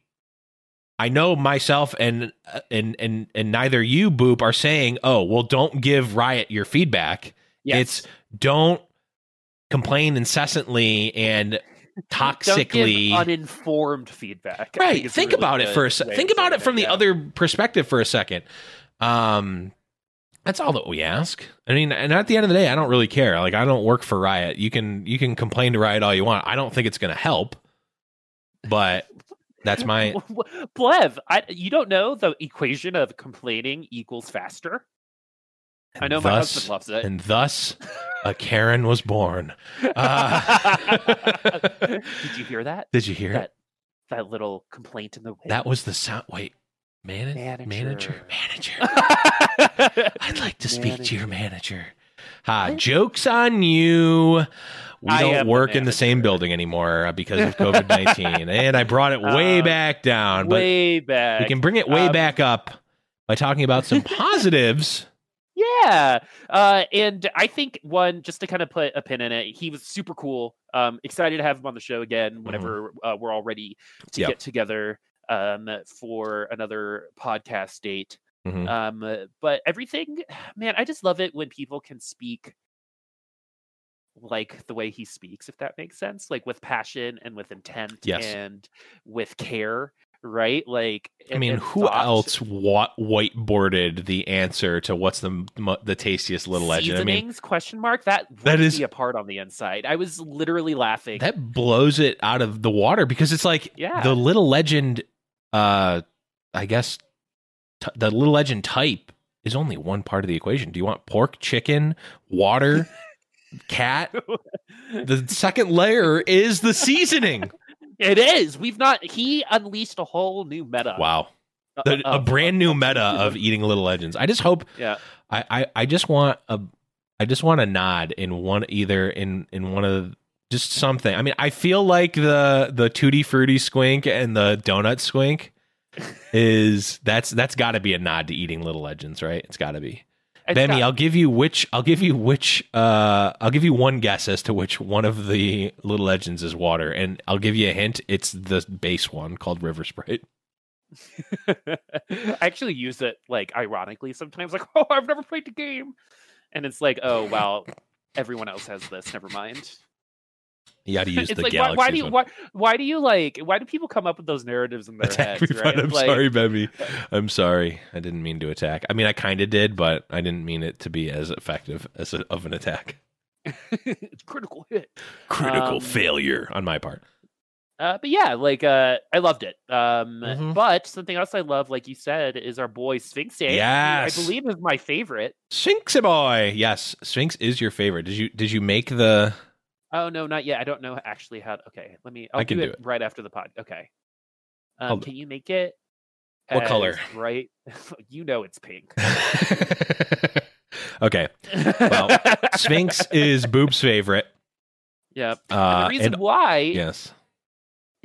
I know myself and uh, and and and neither you, Boop, are saying, "Oh, well, don't give Riot your feedback." Yes. It's don't complain incessantly and toxically uninformed feedback right think really about it for a se- think about it from the yeah. other perspective for a second. Um that's all that we ask. I mean and at the end of the day i don't really care. Like i don't work for riot. You can you can complain to riot all you want. I don't think it's going to help but that's my <laughs> Blev, I, you don't know the equation of complaining equals faster. I know my thus- husband loves it. and thus a karen was born uh, <laughs> Did you hear that? did you hear that it that little complaint in the wind? that was the sound wait man- Manager. manager manager <laughs> I'd like to speak to your manager. Ha, joke's on you. We I don't work in the same building anymore uh, because of COVID 19. and I brought it way Um, back down. But way back. we can bring it way Um, back up by talking about some <laughs> positives. Yeah. Uh, and I think one, just to kind of put a pin in it, he was super cool. Um, excited to have him on the show again whenever uh, we're all ready to get together um, for another podcast date. Mhm. Um, but everything, <sighs> man, I just love it when people can speak like the way he speaks, if that makes sense, like with passion and with intent Yes. and with care, right? Like, I mean, who thought. else wa- whiteboarded the answer to what's the the tastiest little legend? I mean, question mark that That is- me apart on the inside. I was literally laughing. that blows it out of the water because it's like Yeah. the little legend uh i guess t- the little legend type is only one part of the equation do you want pork chicken water <laughs> cat <laughs> the second layer is the seasoning it is. We've not. He unleashed a whole new meta. wow uh, the, a of- brand new <laughs> meta of eating little legends i just hope Yeah. I, I i just want a i just want a nod in one either in in one of just something i mean i feel like the the tutti fruity squink and the donut squink <laughs> is that's that's got to be a nod to eating little legends right it's got to be It's Bemmy, got- I'll give you which I'll give you which uh I'll give you one guess as to which one of the little legends is water and I'll give you a hint it's the base one called River Sprite. <laughs> I actually use it like ironically sometimes, like, <laughs> oh, I've never played the game, and it's like, oh, well, everyone else has this. Never mind. You got to use it's the like, why, galaxy why do you why, why do you like why do people come up with those narratives in their attack heads? right? I'm Like, sorry, Bemmy. I'm sorry. I didn't mean to attack. I mean, I kind of did, but I didn't mean it to be as effective as a, of an attack. it's <laughs> critical hit. Critical Um, failure on my part. Uh, but yeah, like uh, I loved it. Um, Mhm. but something else I love, like you said, is our boy Sphinx. Yes. I believe is my favorite. Sphinxy boy. Yes, Sphinx is your favorite. Did you did you make the? Oh no, not yet. I don't know actually how. Okay, let me. I I'll can do, do it, it. right after the pod. Okay. Um, can you make it? What color? Right. <laughs> you know it's pink. <laughs> okay, Well, <laughs> Sphinx is Boop's favorite. Yep. Uh, and the reason and- why yes,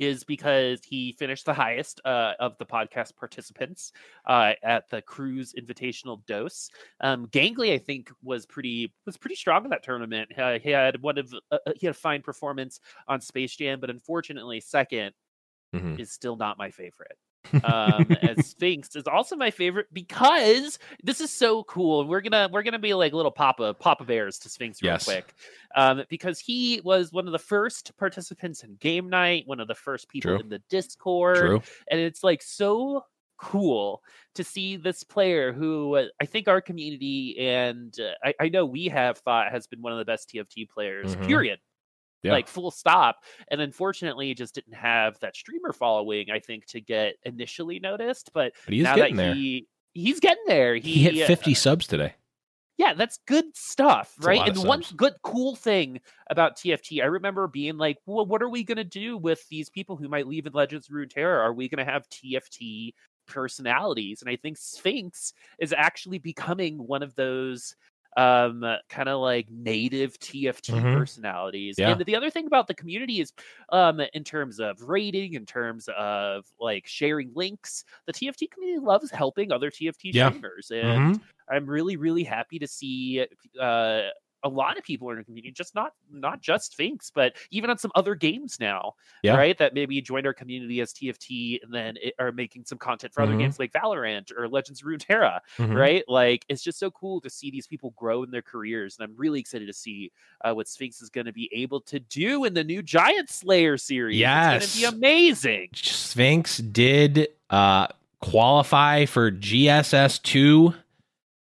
is because he finished the highest uh, of the podcast participants uh, at the Cruise Invitational Dose. Um, Gangly, I think, was pretty was pretty strong in that tournament. Uh, he had one of uh, uh, he had a fine performance on Space Jam, but unfortunately, second Mhm. is still not my favorite. Um <laughs> as sphinx is also my favorite because this is so cool and we're gonna we're gonna be like little papa papa bears to sphinx real Yes. quick um because he was one of the first participants in game night one of the first people True. in the discord true. and it's like so cool to see this player who uh, I think our community and uh, I, I know we have thought has been one of the best TFT players. Mhm. Period. Yeah. Like full stop. And unfortunately, just didn't have that streamer following. I think to get initially noticed, but, But he's now getting that there. he he's getting there. He, He hit uh, 50 subs today. yeah, that's good stuff, a right? And one good cool thing about TFT, I remember being like, well, what are we going to do with these people who might leave in Legends of Runeterra? Are we going to have TFT personalities? And I think Sphinx is actually becoming one of those um kind of like native TFT Mhm. personalities. Yeah. And the other thing about the community is um in terms of rating, in terms of like sharing links, the TFT community loves helping other TFT Yeah. streamers. And Mhm. I'm really, really happy to see uh, a lot of people in the community, just not not just Sphinx, but even on some other games now, Yeah. right? That maybe joined our community as TFT and then it, are making some content for other Mhm. games like Valorant or Legends of Runeterra, Mhm. right? Like it's just so cool to see these people grow in their careers, and I'm really excited to see uh, what Sphinx is going to be able to do in the new Giant Slayer series. it's Yes. going to be amazing. Sphinx did uh, qualify for GSS two,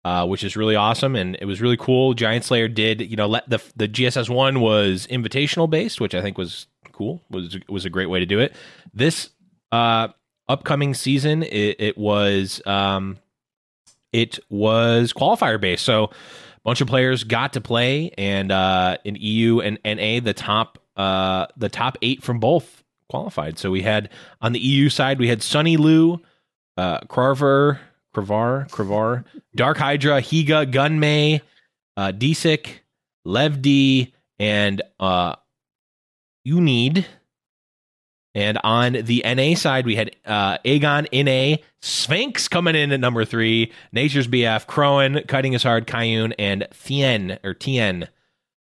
uh, which is really awesome, and it was really cool. Giant Slayer did, you know, let the the GSS one was invitational based, which I think was cool. was was a great way to do it. This uh, upcoming season, it, it was um, it was qualifier based, so a bunch of players got to play, and uh, in EU and NA, the top uh, the top eight from both qualified. So we had on the EU side, we had Sunny Lu, uh, Carver, Kravar, Kravar, Dark Hydra, Higa, Gunmay, uh, Disick, Lev D, and uh, Unid. And on the NA side, we had uh, Aegon, NA, Sphinx coming in at number three, Nature's BF, Crowan, Cutting Is Hard, Kiyoon, and Thien, or Tien,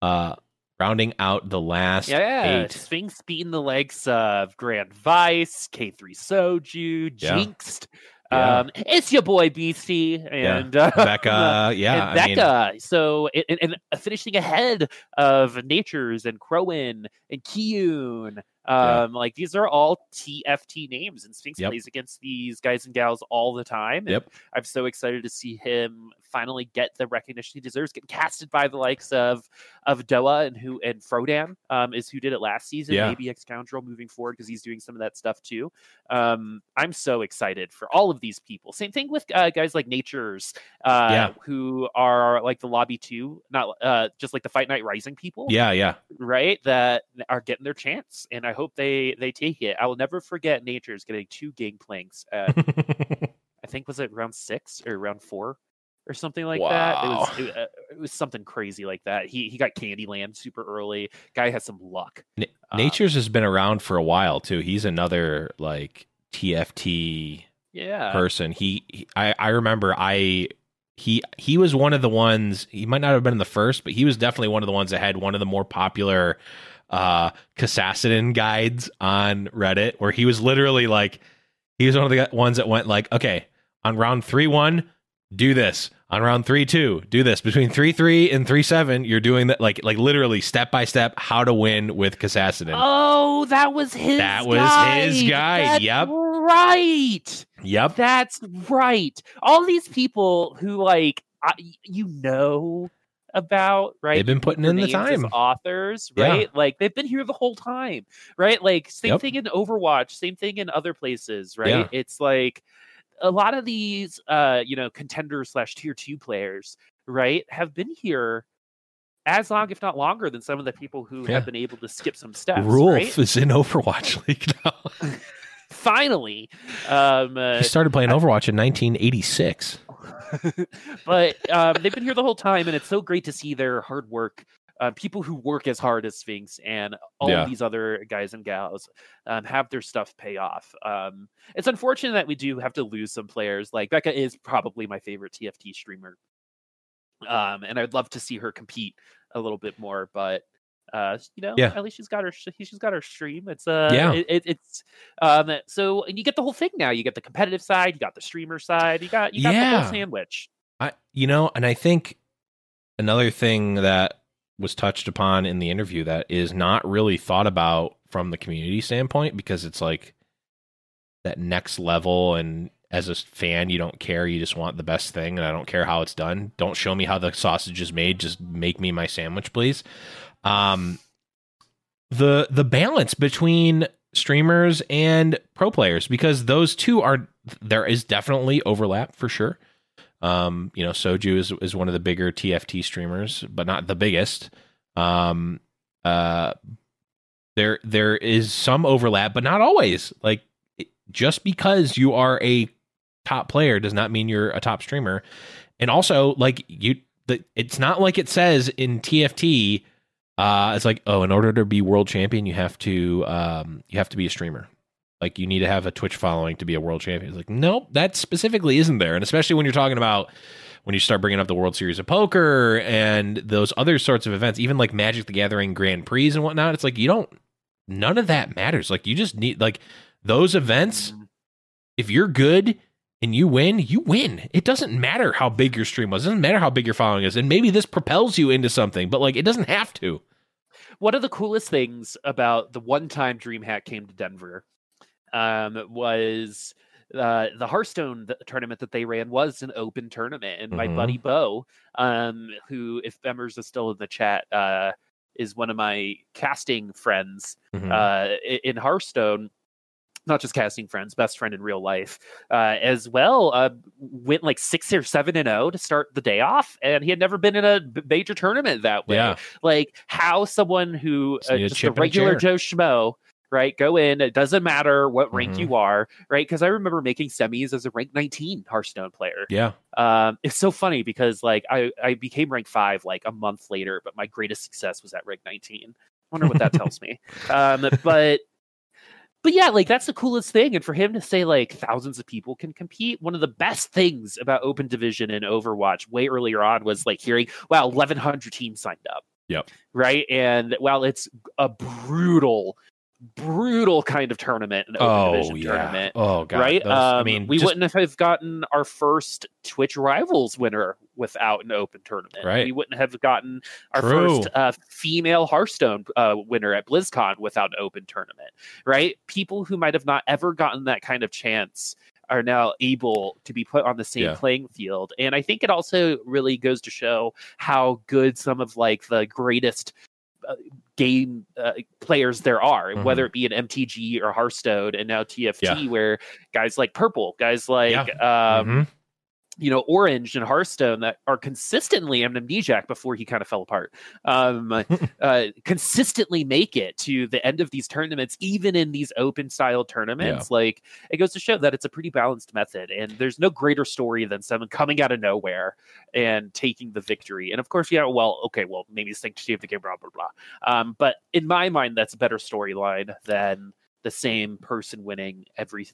uh, rounding out the last Yeah, eight. Sphinx beating the legs of Grand Vice, K3 Soju, Jinxed. Yeah. Um, it's your boy Beastie and uh, <laughs> Becca, yeah, and I mean- Becca. so and, and, finishing ahead of Nature's and Crowan and Kiyoon. Yeah. Um, like these are all TFT names, and Sphinx Yep. plays against these guys and gals all the time. and Yep. I'm so excited to see him finally get the recognition he deserves, getting casted by the likes of of Doa and who and Frodan um, is who did it last season. Yeah. Maybe X Scoundrel moving forward because he's doing some of that stuff too. Um, I'm so excited for all of these people. Same thing with uh, guys like Nature's, uh, Yeah. who are like the lobby two, not uh, just like the Fight Night Rising people Yeah, yeah. right that are getting their chance and i hope they they take it i will never forget nature's getting two gangplanks at <laughs> i think was it round six or round four or something like that it was it, uh, it was something crazy like that he he got candyland super early guy has some luck Na- Uh, Nature's has been around for a while too. He's another like TFT yeah person. He, he I I remember I he he was one of the ones. He might not have been the first, but he was definitely one of the ones that had one of the more popular uh Kassadin guides on Reddit, where he was literally like he was one of the ones that went like, okay, on round three one, do this. On round three two, do this. Between three three and three seven, you're doing that like like literally step by step how to win with Kassadin. oh that was his That was his guide. guide, That's yep. right Yep. That's right. All these people who like I, you know about, right? They've been putting in the time. authors, Yeah. right? Like they've been here the whole time, right? Like same Yep. thing in Overwatch, same thing in other places, right? Yeah. It's like a lot of these uh, you know, contenders slash tier two players, right, have been here as long, if not longer, than some of the people who Yeah. have been able to skip some steps. Rolf right? is in Overwatch <laughs> League now. <laughs> Finally. Um uh, he started playing Overwatch in 1986. <laughs> but um, they've been here the whole time, and it's so great to see their hard work. Uh, people who work as hard as Sphinx and all Yeah. these other guys and gals um, have their stuff pay off. Um, it's unfortunate that we do have to lose some players. Like Becca is probably my favorite TFT streamer, um, and I'd love to see her compete a little bit more. But uh, you know, Yeah. at least she's got her she's got her stream. It's uh, Yeah. it, it, it's um, so and you get the whole thing now. You get the competitive side, you got the streamer side, you got you got the whole sandwich. I, you know, and I think another thing that was touched upon in the interview that is not really thought about from the community standpoint because it's like that next level and as a fan you don't care. You just want the best thing and I don't care how it's done. Don't show me how the sausage is made. Just make me my sandwich please. Um the the balance between streamers and pro players because those two are there is definitely overlap for sure um, you know, Soju is is one of the bigger TFT streamers, but not the biggest. Um, uh, there there is some overlap, but not always. Like just because you are a top player does not mean you're a top streamer. And also, like you, the, it's not like it says in TFT. Uh, it's like, oh, in order to be world champion, you have to um, you have to be a streamer like you need to have a Twitch following to be a world champion. It's like, nope, that specifically isn't there. And especially when you're talking about when you start bringing up the World Series of Poker and those other sorts of events, even like Magic the Gathering Grand Prix and whatnot, it's like you don't, none of that matters. Like you just need, like those events, if you're good and you win, you win. It doesn't matter how big your stream was, it doesn't matter how big your following is. And maybe this propels you into something, but like it doesn't have to. one of the coolest things about the one time DreamHack came to Denver um, was uh, the Hearthstone tournament that they ran was an open tournament, and my Mhm. buddy Bo, um, who if members is still in the chat, uh, is one of my casting friends Mhm. uh, in Hearthstone. Not just casting friends, best friend in real life, uh, as well. Uh, went like six or seven and zero to start the day off, and he had never been in a major tournament that way Yeah. like how someone who Just uh, a just a a regular. Joe Schmo, right? Go in. It doesn't matter what rank Mhm. you are, right? Because I remember making semis as a rank 19 Hearthstone player. Yeah. Um, it's so funny because like I I became rank five like a month later, but my greatest success was at rank 19. I Wonder what that <laughs> tells me. Um, but but yeah, like that's the coolest thing. And for him to say like thousands of people can compete, one of the best things about Open Division and Overwatch way earlier on was like hearing, wow, 1,100 teams signed up. Yep. Right. And while it's a brutal, brutal kind of tournament, an Open Oh Division yeah. tournament. Oh god. Right. Those- I Um, mean, we just- wouldn't have gotten our first Twitch Rivals winner without an open tournament. Right. We wouldn't have gotten our True. first uh, female Hearthstone uh, winner at BlizzCon without an open tournament. Right. People who might have not ever gotten that kind of chance are now able to be put on the same Yeah. playing field. And I think it also really goes to show how good some of like the greatest game uh, players there are, Mhm. whether it be an MTG or Hearthstone and now TFT, where guys like Purple, guys like um, Mhm. You know Orange and Hearthstone that are consistently Amnesiac before he kind of fell apart, um, <laughs> uh, consistently make it to the end of these tournaments, even in these open style tournaments. Like it goes to show that it's a pretty balanced method, and there's no greater story than someone coming out of nowhere and taking the victory. And of course, yeah, well, okay, well, maybe sanctity of the game, blah blah blah. Um, but in my mind, that's a better storyline than the same person winning every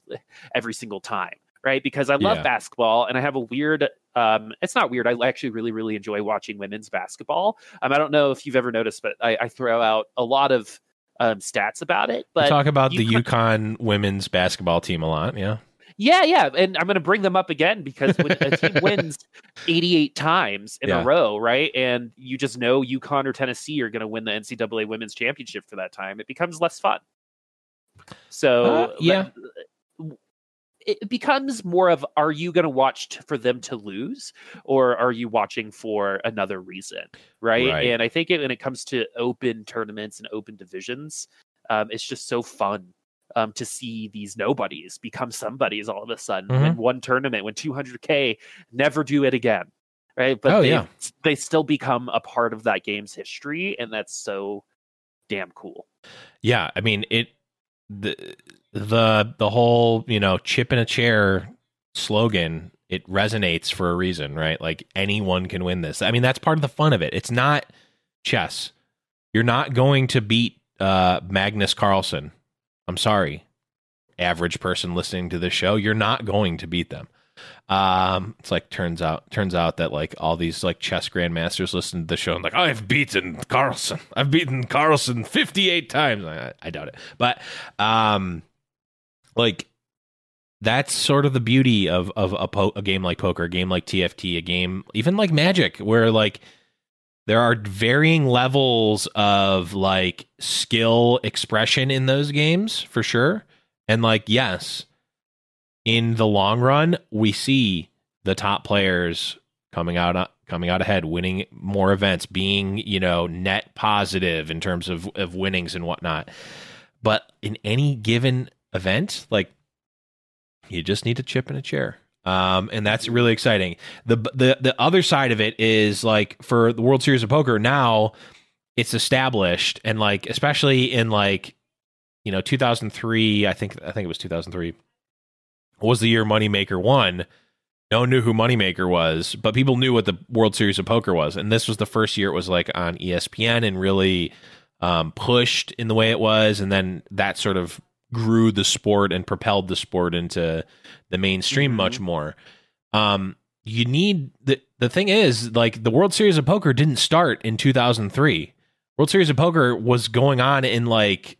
every single time, right? Because I love Yeah. basketball, and I have a weird. Um, it's not weird. I actually really, really enjoy watching women's basketball. Um, I don't know if you've ever noticed, but I, I throw out a lot of um, stats about it. We But talk about the UConn women's basketball team a lot. Yeah. yeah, yeah, and I'm going to bring them up again because when a team <laughs> wins 88 times in Yeah. a row, right, and you just know UConn or Tennessee are going to win the NCAA Women's Championship for that time, it becomes less fun. So Uh, yeah. It becomes more of are you going to watch t- for them to lose or are you watching for another reason right, Right. and i think it, when it comes to open tournaments and open divisions um, it's just so fun um, to see these nobodies become somebodies all of a sudden Mm-hmm. one tournament when 200k never do it again right but Oh, they, yeah. they still become a part of that game's history and that's so damn cool Yeah, I mean it the the the whole, you know, chip in a chair slogan, it resonates for a reason, right? Like anyone can win this. I mean, that's part of the fun of it. It's not chess. You're not going to beat uh Magnus Carlsen. I'm sorry. Average person listening to this show, you're not going to beat them. Um, it's like turns out turns out that like all these like chess grandmasters listen to the show and like I've beaten Carlsen. I've beaten Carlsen 58 times. I, I doubt it, but um, like that's sort of the beauty of of a, po- a game like poker, a game like TFT, a game even like Magic, where like there are varying levels of like skill expression in those games for sure, and like yes in the long run, we see the top players coming out coming out ahead, winning more events, being you know net positive in terms of of winnings and whatnot. But in any given event, like you just need to chip in a chair. Um, and that's really exciting. The the the other side of it is like for the World Series of Poker now, it's established and like especially in like you know 2003, I think I think it was 2003 was the year Moneymaker won. No one knew who Moneymaker was, but people knew what the World Series of Poker was. And this was the first year it was like on ESPN and really um, pushed in the way it was. And then that sort of grew the sport and propelled the sport into the mainstream Mhm. much more. Um, you need the the thing is like the World Series of Poker didn't start in 2003. World Series of Poker was going on in like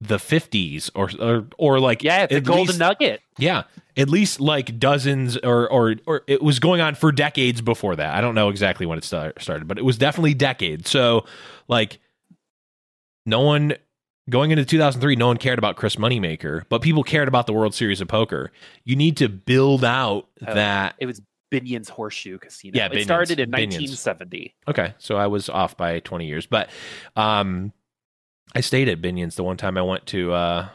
the 50s or or, or like yeah the golden least- nugget yeah, at least like dozens or or or it was going on for decades before that. I don't know exactly when it start, started, but it was definitely decades. So like no one going into 2003 no one cared about Chris Moneymaker, but people cared about the World Series of Poker. You need to build out Oh. that it was binion's horseshoe casino Yeah, it started in Binion's. 1970 Okay, so I was off by 20 years, but um I stayed at Binion's the one time I went to uh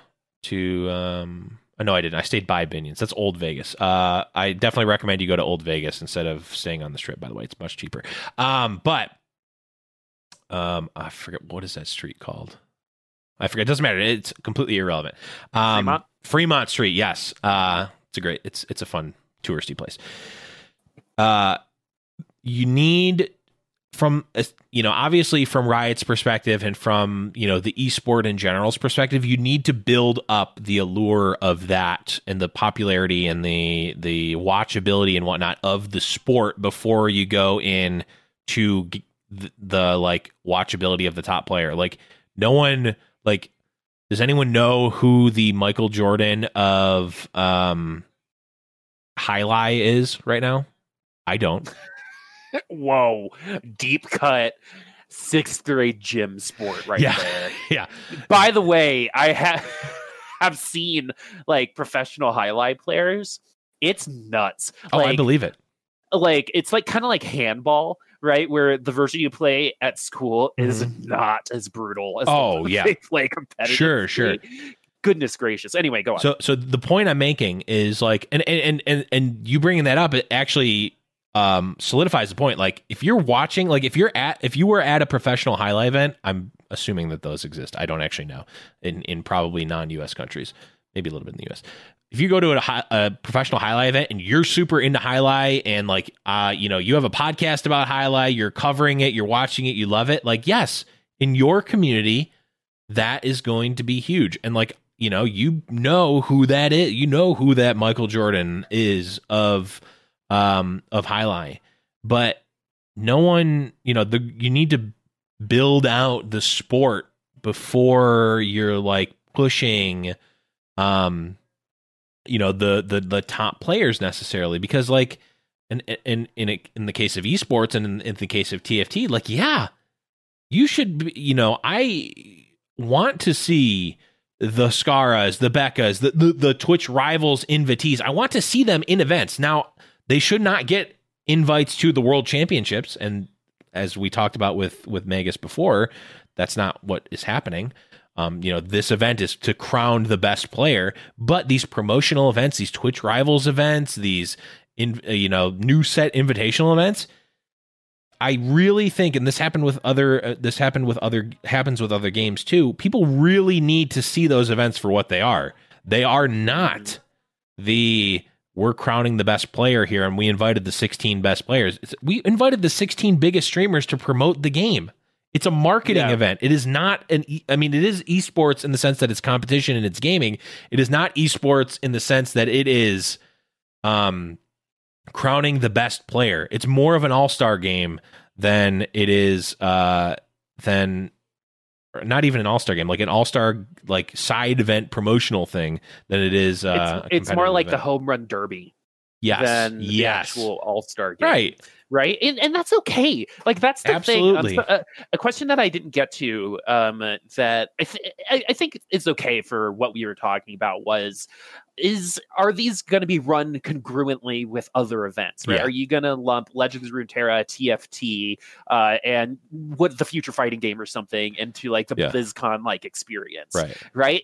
to um uh, no I didn't. I stayed by Binion's. That's Old Vegas. Uh I definitely recommend you go to Old Vegas instead of staying on the strip by the way. It's much cheaper. Um but um I forget what is that street called? I forget. It doesn't matter. It's completely irrelevant. Um Fremont? Fremont Street, yes. Uh it's a great it's it's a fun touristy place. Uh you need from you know obviously from riot's perspective and from you know the esport in general's perspective you need to build up the allure of that and the popularity and the the watchability and whatnot of the sport before you go in to the, the like watchability of the top player like no one like does anyone know who the michael jordan of um highlight is right now? I don't. <laughs> Whoa. Deep cut sixth grade gym sport right Yeah. there. <laughs> Yeah. By the way i have <laughs> have seen like professional highlight players. It's nuts. Oh i believe it. like it's like kind of like handball right where the version you play at school is not as brutal as the Mm-hmm. Oh, one <laughs> yeah. they play competitively. Sure, sure. goodness gracious. Anyway go on. So so the point I'm making is like and and and and you bringing that up it actually um solidifies the point. Like if you're watching like if you're at if you were at a professional highlight event I'm assuming that those exist. I don't actually know. In in probably non-US countries maybe a little bit in the US if you go to a, a professional highlight event and you're super into highlight and like uh you know you have a podcast about highlight you're covering it you're watching it you love it like yes in your community that is going to be huge. And like you know you know who that is you know who that michael jordan is of um of highlight. But no one you know the you need to build out the sport before you're like pushing um you know the the the top players necessarily because like in in in in the case of esports and in, in the case of TFT like yeah you should be, you know I want to see the Scarras, the Beccas, the, the the Twitch rivals invitees. I want to see them in events. Now, they should not get invites to the World Championships, and as we talked about with with Magus before, that's not what is happening. Um, you know, this event is to crown the best player, but these promotional events, these Twitch rivals events, these in you know new set invitational events, I really think, and this happened with other, uh, this happened with other, happens with other games too. People really need to see those events for what they are. They are not the we're crowning the best player here, and we invited the 16 best players. It's, we invited the 16 biggest streamers to promote the game. It's a marketing Yeah. event. It is not an. E- I mean, it is esports in the sense that it's competition and it's gaming. It is not esports in the sense that it is, um, crowning the best player. It's more of an all star game than it is, uh, than not even an all star game, like an all star like side event promotional thing than it is. Uh, it's, it's more like the home run derby yes, than the yes, actual All Star game. right. Right and, and that's okay like that's the Absolutely. thing uh, a question that i didn't get to um that I, th- I I think is okay for what we were talking about was is are these going to be run congruently with other events right Yeah. are you going to lump legends of runeterra tft uh and what the future fighting game or something into like the Yeah. blizzcon like experience Right. right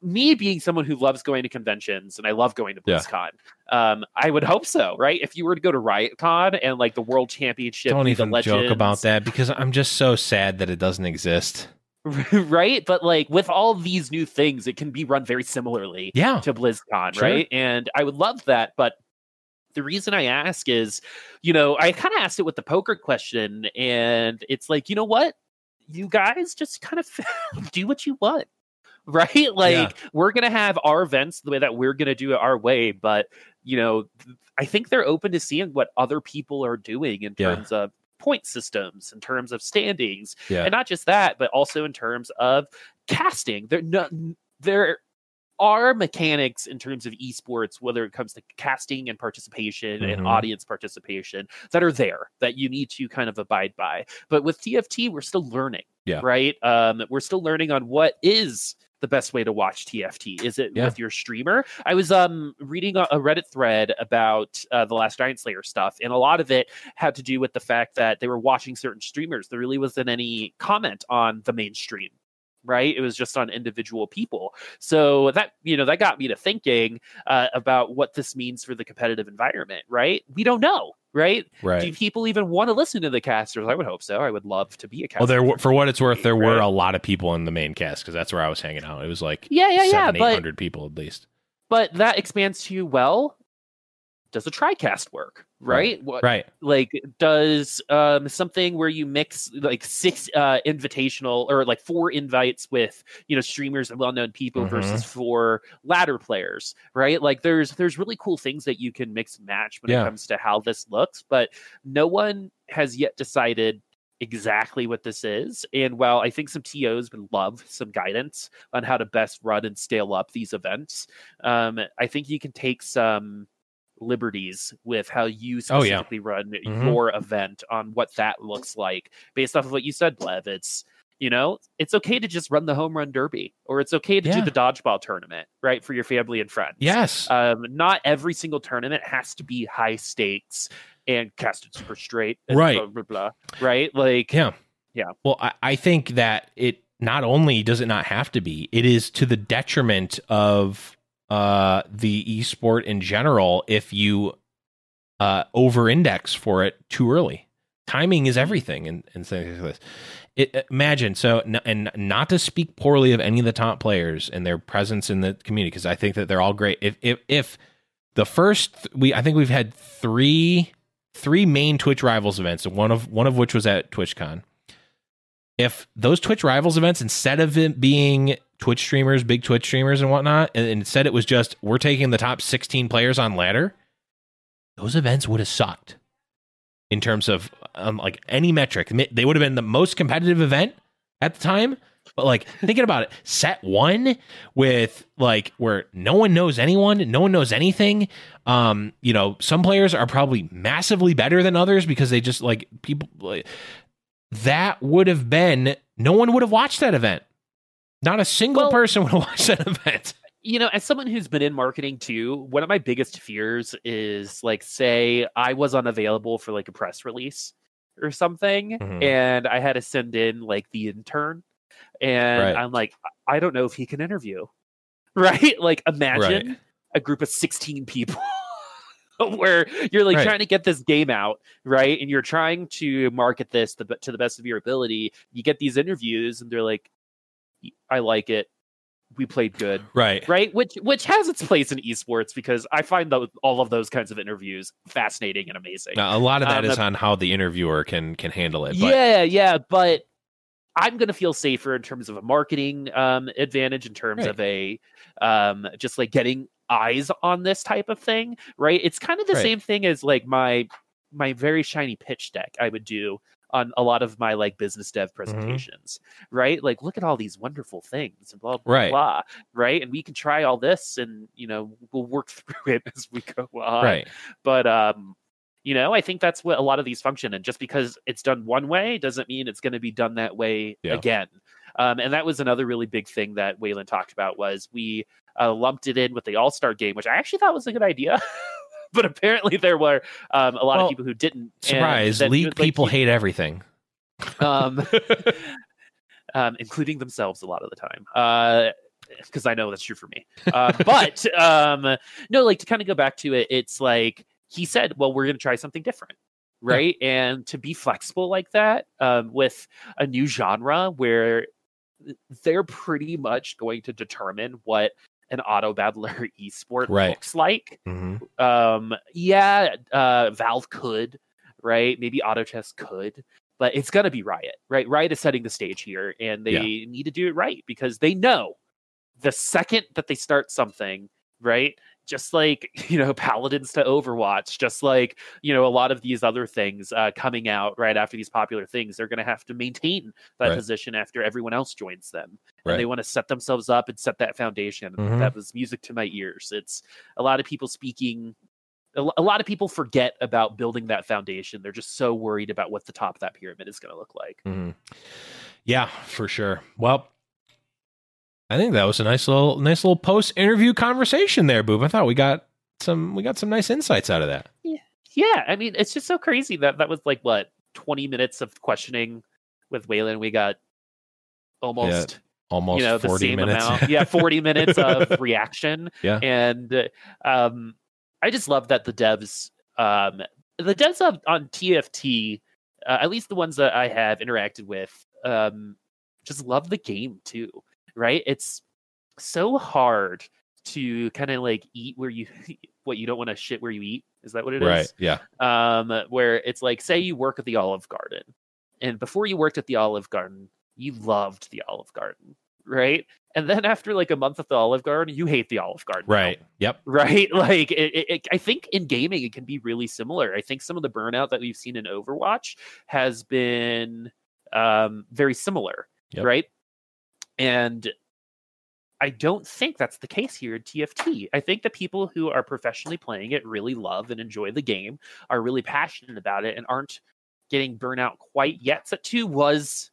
me being someone who loves going to conventions and I love going to Yeah. BlizzCon, um, I would hope so, right? If you were to go to RiotCon and like the World Championship, Don't even joke about that because I'm just so sad that it doesn't exist. <laughs> right? But like with all these new things, it can be run very similarly Yeah. to BlizzCon, Sure. right? And I would love that, but the reason I ask is, you know, I kind of asked it with the poker question, and it's like, you know what? You guys just kind of <laughs> do what you want. Right? <laughs> Like we're gonna have our events the way that we're gonna do it our way, but you know, I think they're open to seeing what other people are doing in Yeah. terms of point systems, in terms of standings, Yeah. and not just that, but also in terms of casting. There, no, there are mechanics in terms of esports, whether it comes to casting and participation and Mhm. audience participation, that are there that you need to kind of abide by. But with TFT, we're still learning. Yeah. Right. Um, we're still learning on what is the best way to watch TFT. Is it Yeah. with your streamer? I was um reading a, a Reddit thread about uh, the last Giant Slayer stuff, and a lot of it had to do with the fact that they were watching certain streamers. There really wasn't any comment on the mainstream. Right, it was just on individual people. So that you know that got me to thinking uh, about what this means for the competitive environment. Right, we don't know. Right, Right. do people even want to listen to the casters? I would hope so. I would love to be a caster. Well, there were, for what it's worth, there were a lot of people in the main cast because that's where I was hanging out. It was like Yeah, yeah, yeah, seven, eight but- hundred people at least. but that expands to well. Does a tricast work? Right. Right. What, Right. Like, does um, something where you mix like six uh, invitational or like four invites with you know streamers and well-known people Mhm. versus four ladder players, right? Like, there's there's really cool things that you can mix and match when Yeah. it comes to how this looks, but no one has yet decided exactly what this is. And while I think some TOs would love some guidance on how to best run and scale up these events, um, I think you can take some liberties with how you Oh, yeah. specifically run Mhm. your event on what that looks like based off of what you said, Blev. It's you know, it's okay to just run the home run derby, or it's okay to Yeah. do the dodgeball tournament, right, for your family and friends. Yes. Um, not every single tournament has to be high stakes and casted super straight. Right. Blah, blah, blah, right. Like, Yeah. Yeah. Well, I, I think that it not only does it not have to be, it is to the detriment of uh, the esport in general if you uh, over index for it too early. Timing is everything and, and things like this. It, imagine so, and not to speak poorly of any of the top players and their presence in the community, because I think that they're all great. If if if the first we, I think we've had three three main Twitch rivals events, one of one of which was at TwitchCon if those Twitch rivals events, instead of it being Twitch streamers, big Twitch streamers and whatnot, and instead it was just we're taking the top 16 players on ladder, those events would have sucked in terms of um, like any metric. They would have been the most competitive event at the time. But like <laughs> thinking about it, set one with like where no one knows anyone, no one knows anything. Um, you know, some players are probably massively better than others because they just like people like that would have been no one would have watched that event Not a single Well- person <laughs> would watch that event. you know, as someone who's been in marketing too, one of my biggest fears is like, say I was unavailable for like a press release or something, Mhm. and I had to send in like the intern, and Right. I'm like, I don't know if he can interview, <laughs> right? Like, imagine Right. a group of 16 people. <laughs> Where you're like Right. trying to get this game out, right? And you're trying to market this to, to the best of your ability. You get these interviews, and they're like, I like it. We played good Right. right which which has its place in esports because i find those all of those kinds of interviews fascinating and amazing Now, a lot of that Um, is on how the interviewer can can handle it. But yeah yeah but i'm going to feel safer in terms of a marketing um advantage in terms Right. of a um just like getting eyes on this type of thing right it's kind of the Right. same thing as like my my very shiny pitch deck i would do on a lot of my like business dev Mm-hmm. presentations right like look at all these wonderful things and blah blah Right. blah right and we can try all this and you know we'll work <laughs> through it as we go on right. but um you know i think that's what a lot of these function and just because it's done one way doesn't mean it's going to be done that way Yeah. again um, and that was another really big thing that Whalen talked about was we uh, lumped it in with the all-star game which i actually thought was a good idea <laughs> but apparently there were um, a lot Well, of people who didn't Surprise! then, League like, people he- hate everything. <laughs> um, <laughs> um, including themselves a lot of the time. Because I know that's true for me. Uh, but um, no, like to kind of go back to it, it's like he said, well, we're going to try something different. Right. And to be flexible like that um, with a new genre where they're pretty much going to determine what an auto battler <laughs> esport Right. looks like Mhm. um yeah uh valve could right maybe auto chess could but it's gonna be riot right riot is setting the stage here and they Yeah. need to do it right because they know the second that they start something right just like <laughs> you know paladins to overwatch just like you know a lot of these other things uh, coming out right after these popular things they're going to have to maintain that Right. position after everyone else joins them Right. and they want to set themselves up and set that foundation. Mhm. That was music to my ears. It's a lot of people speaking. A lot of people forget about building that foundation. They're just so worried about what the top of that pyramid is going to look like. Mhm. Yeah, for sure. Well, I think that was a nice little nice little post interview conversation there, Boop. I thought we got some we got some nice insights out of that. Yeah, Yeah. I mean, it's just so crazy that that was like what twenty minutes of questioning with Whalen. We got almost Almost you know the same minutes. amount. <laughs> Yeah, forty minutes of <laughs> reaction. Yeah. and uh, um, I just love that the devs, um, the devs on, on TFT, uh, at least the ones that I have interacted with, um, just love the game too. Right? It's so hard to kind of like eat where you <laughs> what you don't want to shit where you eat. Is that what it is? right. Yeah. um, where it's like, say you work at the Olive Garden, and before you worked at the Olive Garden, you loved the Olive Garden, right? And then after like a month at the Olive Garden, you hate the Olive Garden, now, Right. Yep. <laughs> Right? Like, it, it, it- I think in gaming it can be really similar. I think some of the burnout that we've seen in Overwatch has been um, very similar, Yep. right? And I don't think that's the case here in TFT. I think the people who are professionally playing it really love and enjoy the game, are really passionate about it, and aren't getting burnout quite yet. Set two was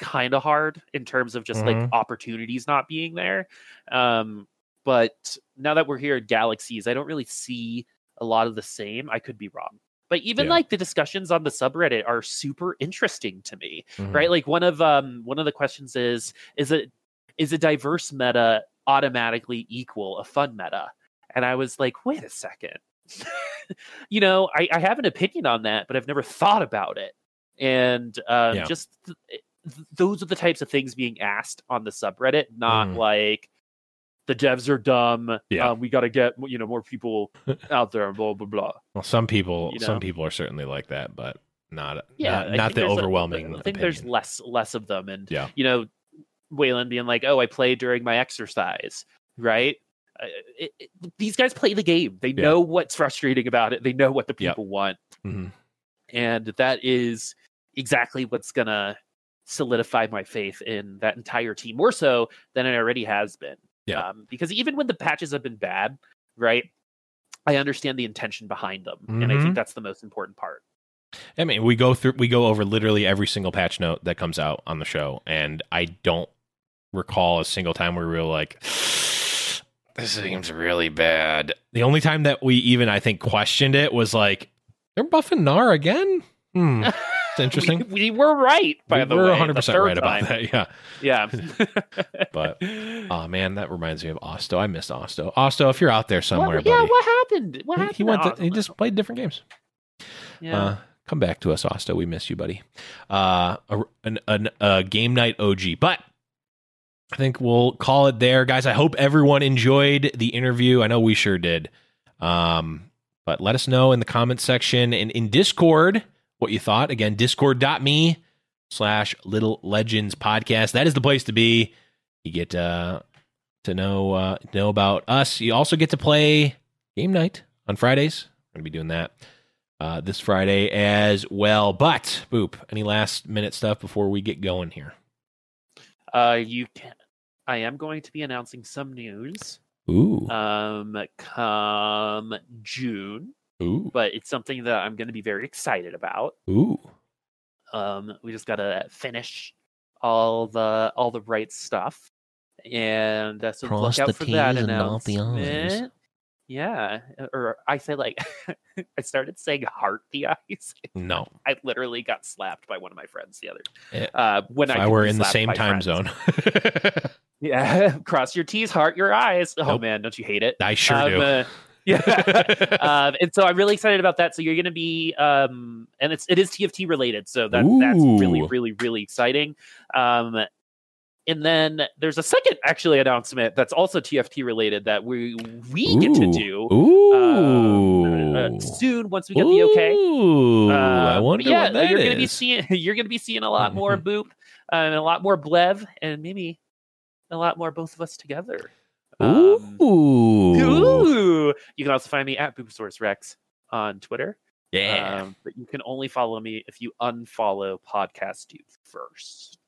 kind of hard in terms of just like Mhm. opportunities not being there. Um, but now that we're here at Galaxies, I don't really see a lot of the same. I could be wrong. But even Yeah. like the discussions on the subreddit are super interesting to me Mhm. right like one of um one of the questions is is it is a diverse meta automatically equal a fun meta and i was like wait a second <laughs> you know I, I have an opinion on that but i've never thought about it and um Yeah. just th- th- those are the types of things being asked on the subreddit not Mhm. like the devs are dumb Yeah. um, we got to get you know more people <laughs> out there blah blah blah Well, some people You some people are certainly like that, but not yeah, not, not the overwhelming I think there's less less of them, and Yeah. you know, Whalen being like, "Oh, I play during my exercise," right? Uh, it, it- these guys play the game. They Yeah. know what's frustrating about it. They know what the Yep. people want, Mhm. and that is exactly what's gonna solidify my faith in that entire team more so than it already has been. Yeah. Um, because even when the patches have been bad, right? I understand the intention behind them, and I think that's the most important part. I mean, we go through we go over literally every single patch note that comes out on the show, and I don't recall a single time where we were like, <sighs> this seems really bad. The only time that we even, I think, questioned it was like, they're buffing Gnar again? Hmm. <laughs> It's interesting. we, we were right, by the way. we the were way. 100% the third right about that. Yeah. Yeah. <laughs> <laughs> But, oh man, that reminds me of Osto. I missed Osto. Osto, if you're out there somewhere, What- yeah, buddy. what happened? What happened? he went. to he just played different games. yeah. Uh, come back to us, Osto. We miss you, buddy. Uh, a, an, an, a game night OG, but I think we'll call it there, guys. I hope everyone enjoyed the interview. I know we sure did. Um, but let us know in the comments section and in Discord what you thought. Again, discord.me slash little legends podcast. That is the place to be. You get uh, to know uh, know about us. You also get to play game night on Fridays. I'm gonna be doing that uh, this Friday as well. But Boop, any last minute stuff before we get going here? Uh, you can. I am going to be announcing some news. Ooh, Um, come June, ooh, but it's something that I'm going to be very excited about. ooh. Um, we just got to finish all the all the right stuff, and uh, so Cross look the out for that and dot the announcement. Yeah, uh, or I say like <laughs> I started saying heart the eyes. No, <laughs> I literally got slapped by one of my friends the other Eh, uh, when I I were in the same time friends. zone, <laughs> Yeah, cross your T's, heart your eyes. Oh Nope. man, don't you hate it? I sure Um, do. uh, yeah, <laughs> um, and so I'm really excited about that. So you're going to be, um, and it's it is TFT related, so that that's really really really exciting. Um, and then there's a second actually announcement that's also TFT related that we we get to do Ooh, um, uh, soon once we get the okay. Ooh, Uh, I but wonder yeah, you're gonna be seeing <laughs> you're gonna be seeing a lot more <laughs> boop uh, and a lot more blev and maybe a lot more both of us together. Um, Ooh, Ooh. You can also find me at Boopsource Rex on Twitter. yeah. Um, but you can only follow me if you unfollow Podcast Dude first.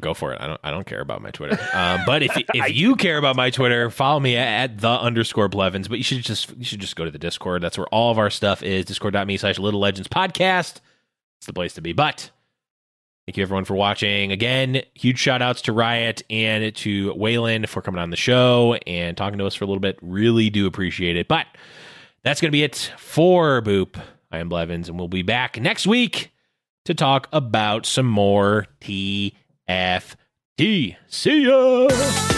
Go for it. I don't. I don't care about my Twitter. Um, but if <laughs> if you care about my Twitter, follow me at, at the underscore Blevins. But you should just you should just go to the Discord. That's where all of our stuff is. Discord.me slash Little Legends Podcast. It's the place to be. But thank you everyone for watching. Again, huge shout outs to Riot and to Whalen for coming on the show and talking to us for a little bit. Really do appreciate it. But that's gonna be it for Boop. I am Blevins, and we'll be back next week to talk about some more TFT. See ya.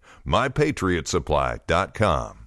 mypatriotsupply.com.